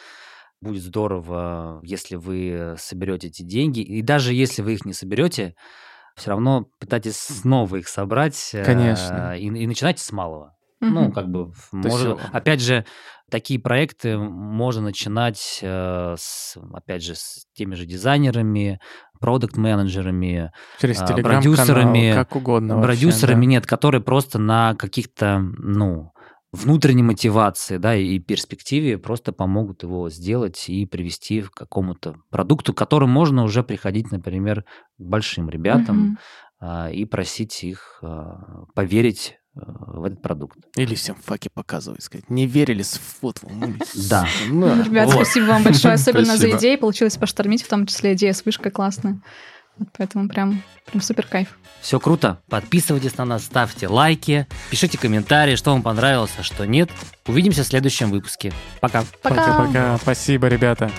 Speaker 3: Будет здорово, если вы соберете эти деньги. И даже если вы их не соберете, все равно пытайтесь снова их собрать. э,
Speaker 1: Конечно.
Speaker 3: И, и начинайте с малого. Ну,
Speaker 2: Мгм.
Speaker 3: как бы,
Speaker 1: э,
Speaker 3: опять же, такие проекты можно начинать, э, с, опять же, с теми же дизайнерами, продукт-менеджерами,
Speaker 1: Через
Speaker 3: а, продюсерами,
Speaker 1: как угодно вообще,
Speaker 3: продюсерами
Speaker 1: да.
Speaker 3: нет, которые просто на каких-то, ну, внутренней мотивации, да, и перспективе просто помогут его сделать и привести к какому-то продукту, к которому можно уже приходить, например, к большим ребятам а, и просить их а, поверить а, в этот продукт.
Speaker 1: Или всем факи показывать, сказать. Не верили с вот вам.
Speaker 3: Да.
Speaker 2: Ну, Ребят, спасибо вам большое, особенно за идеи. Получилось поштормить, в том числе идея с вышкой классная. Вот поэтому прям, прям супер кайф.
Speaker 3: Все круто. Подписывайтесь на нас, ставьте лайки, пишите комментарии, что вам понравилось, а что нет. Увидимся в следующем выпуске. Пока.
Speaker 2: Пока!
Speaker 1: Пока-пока. Спасибо, ребята.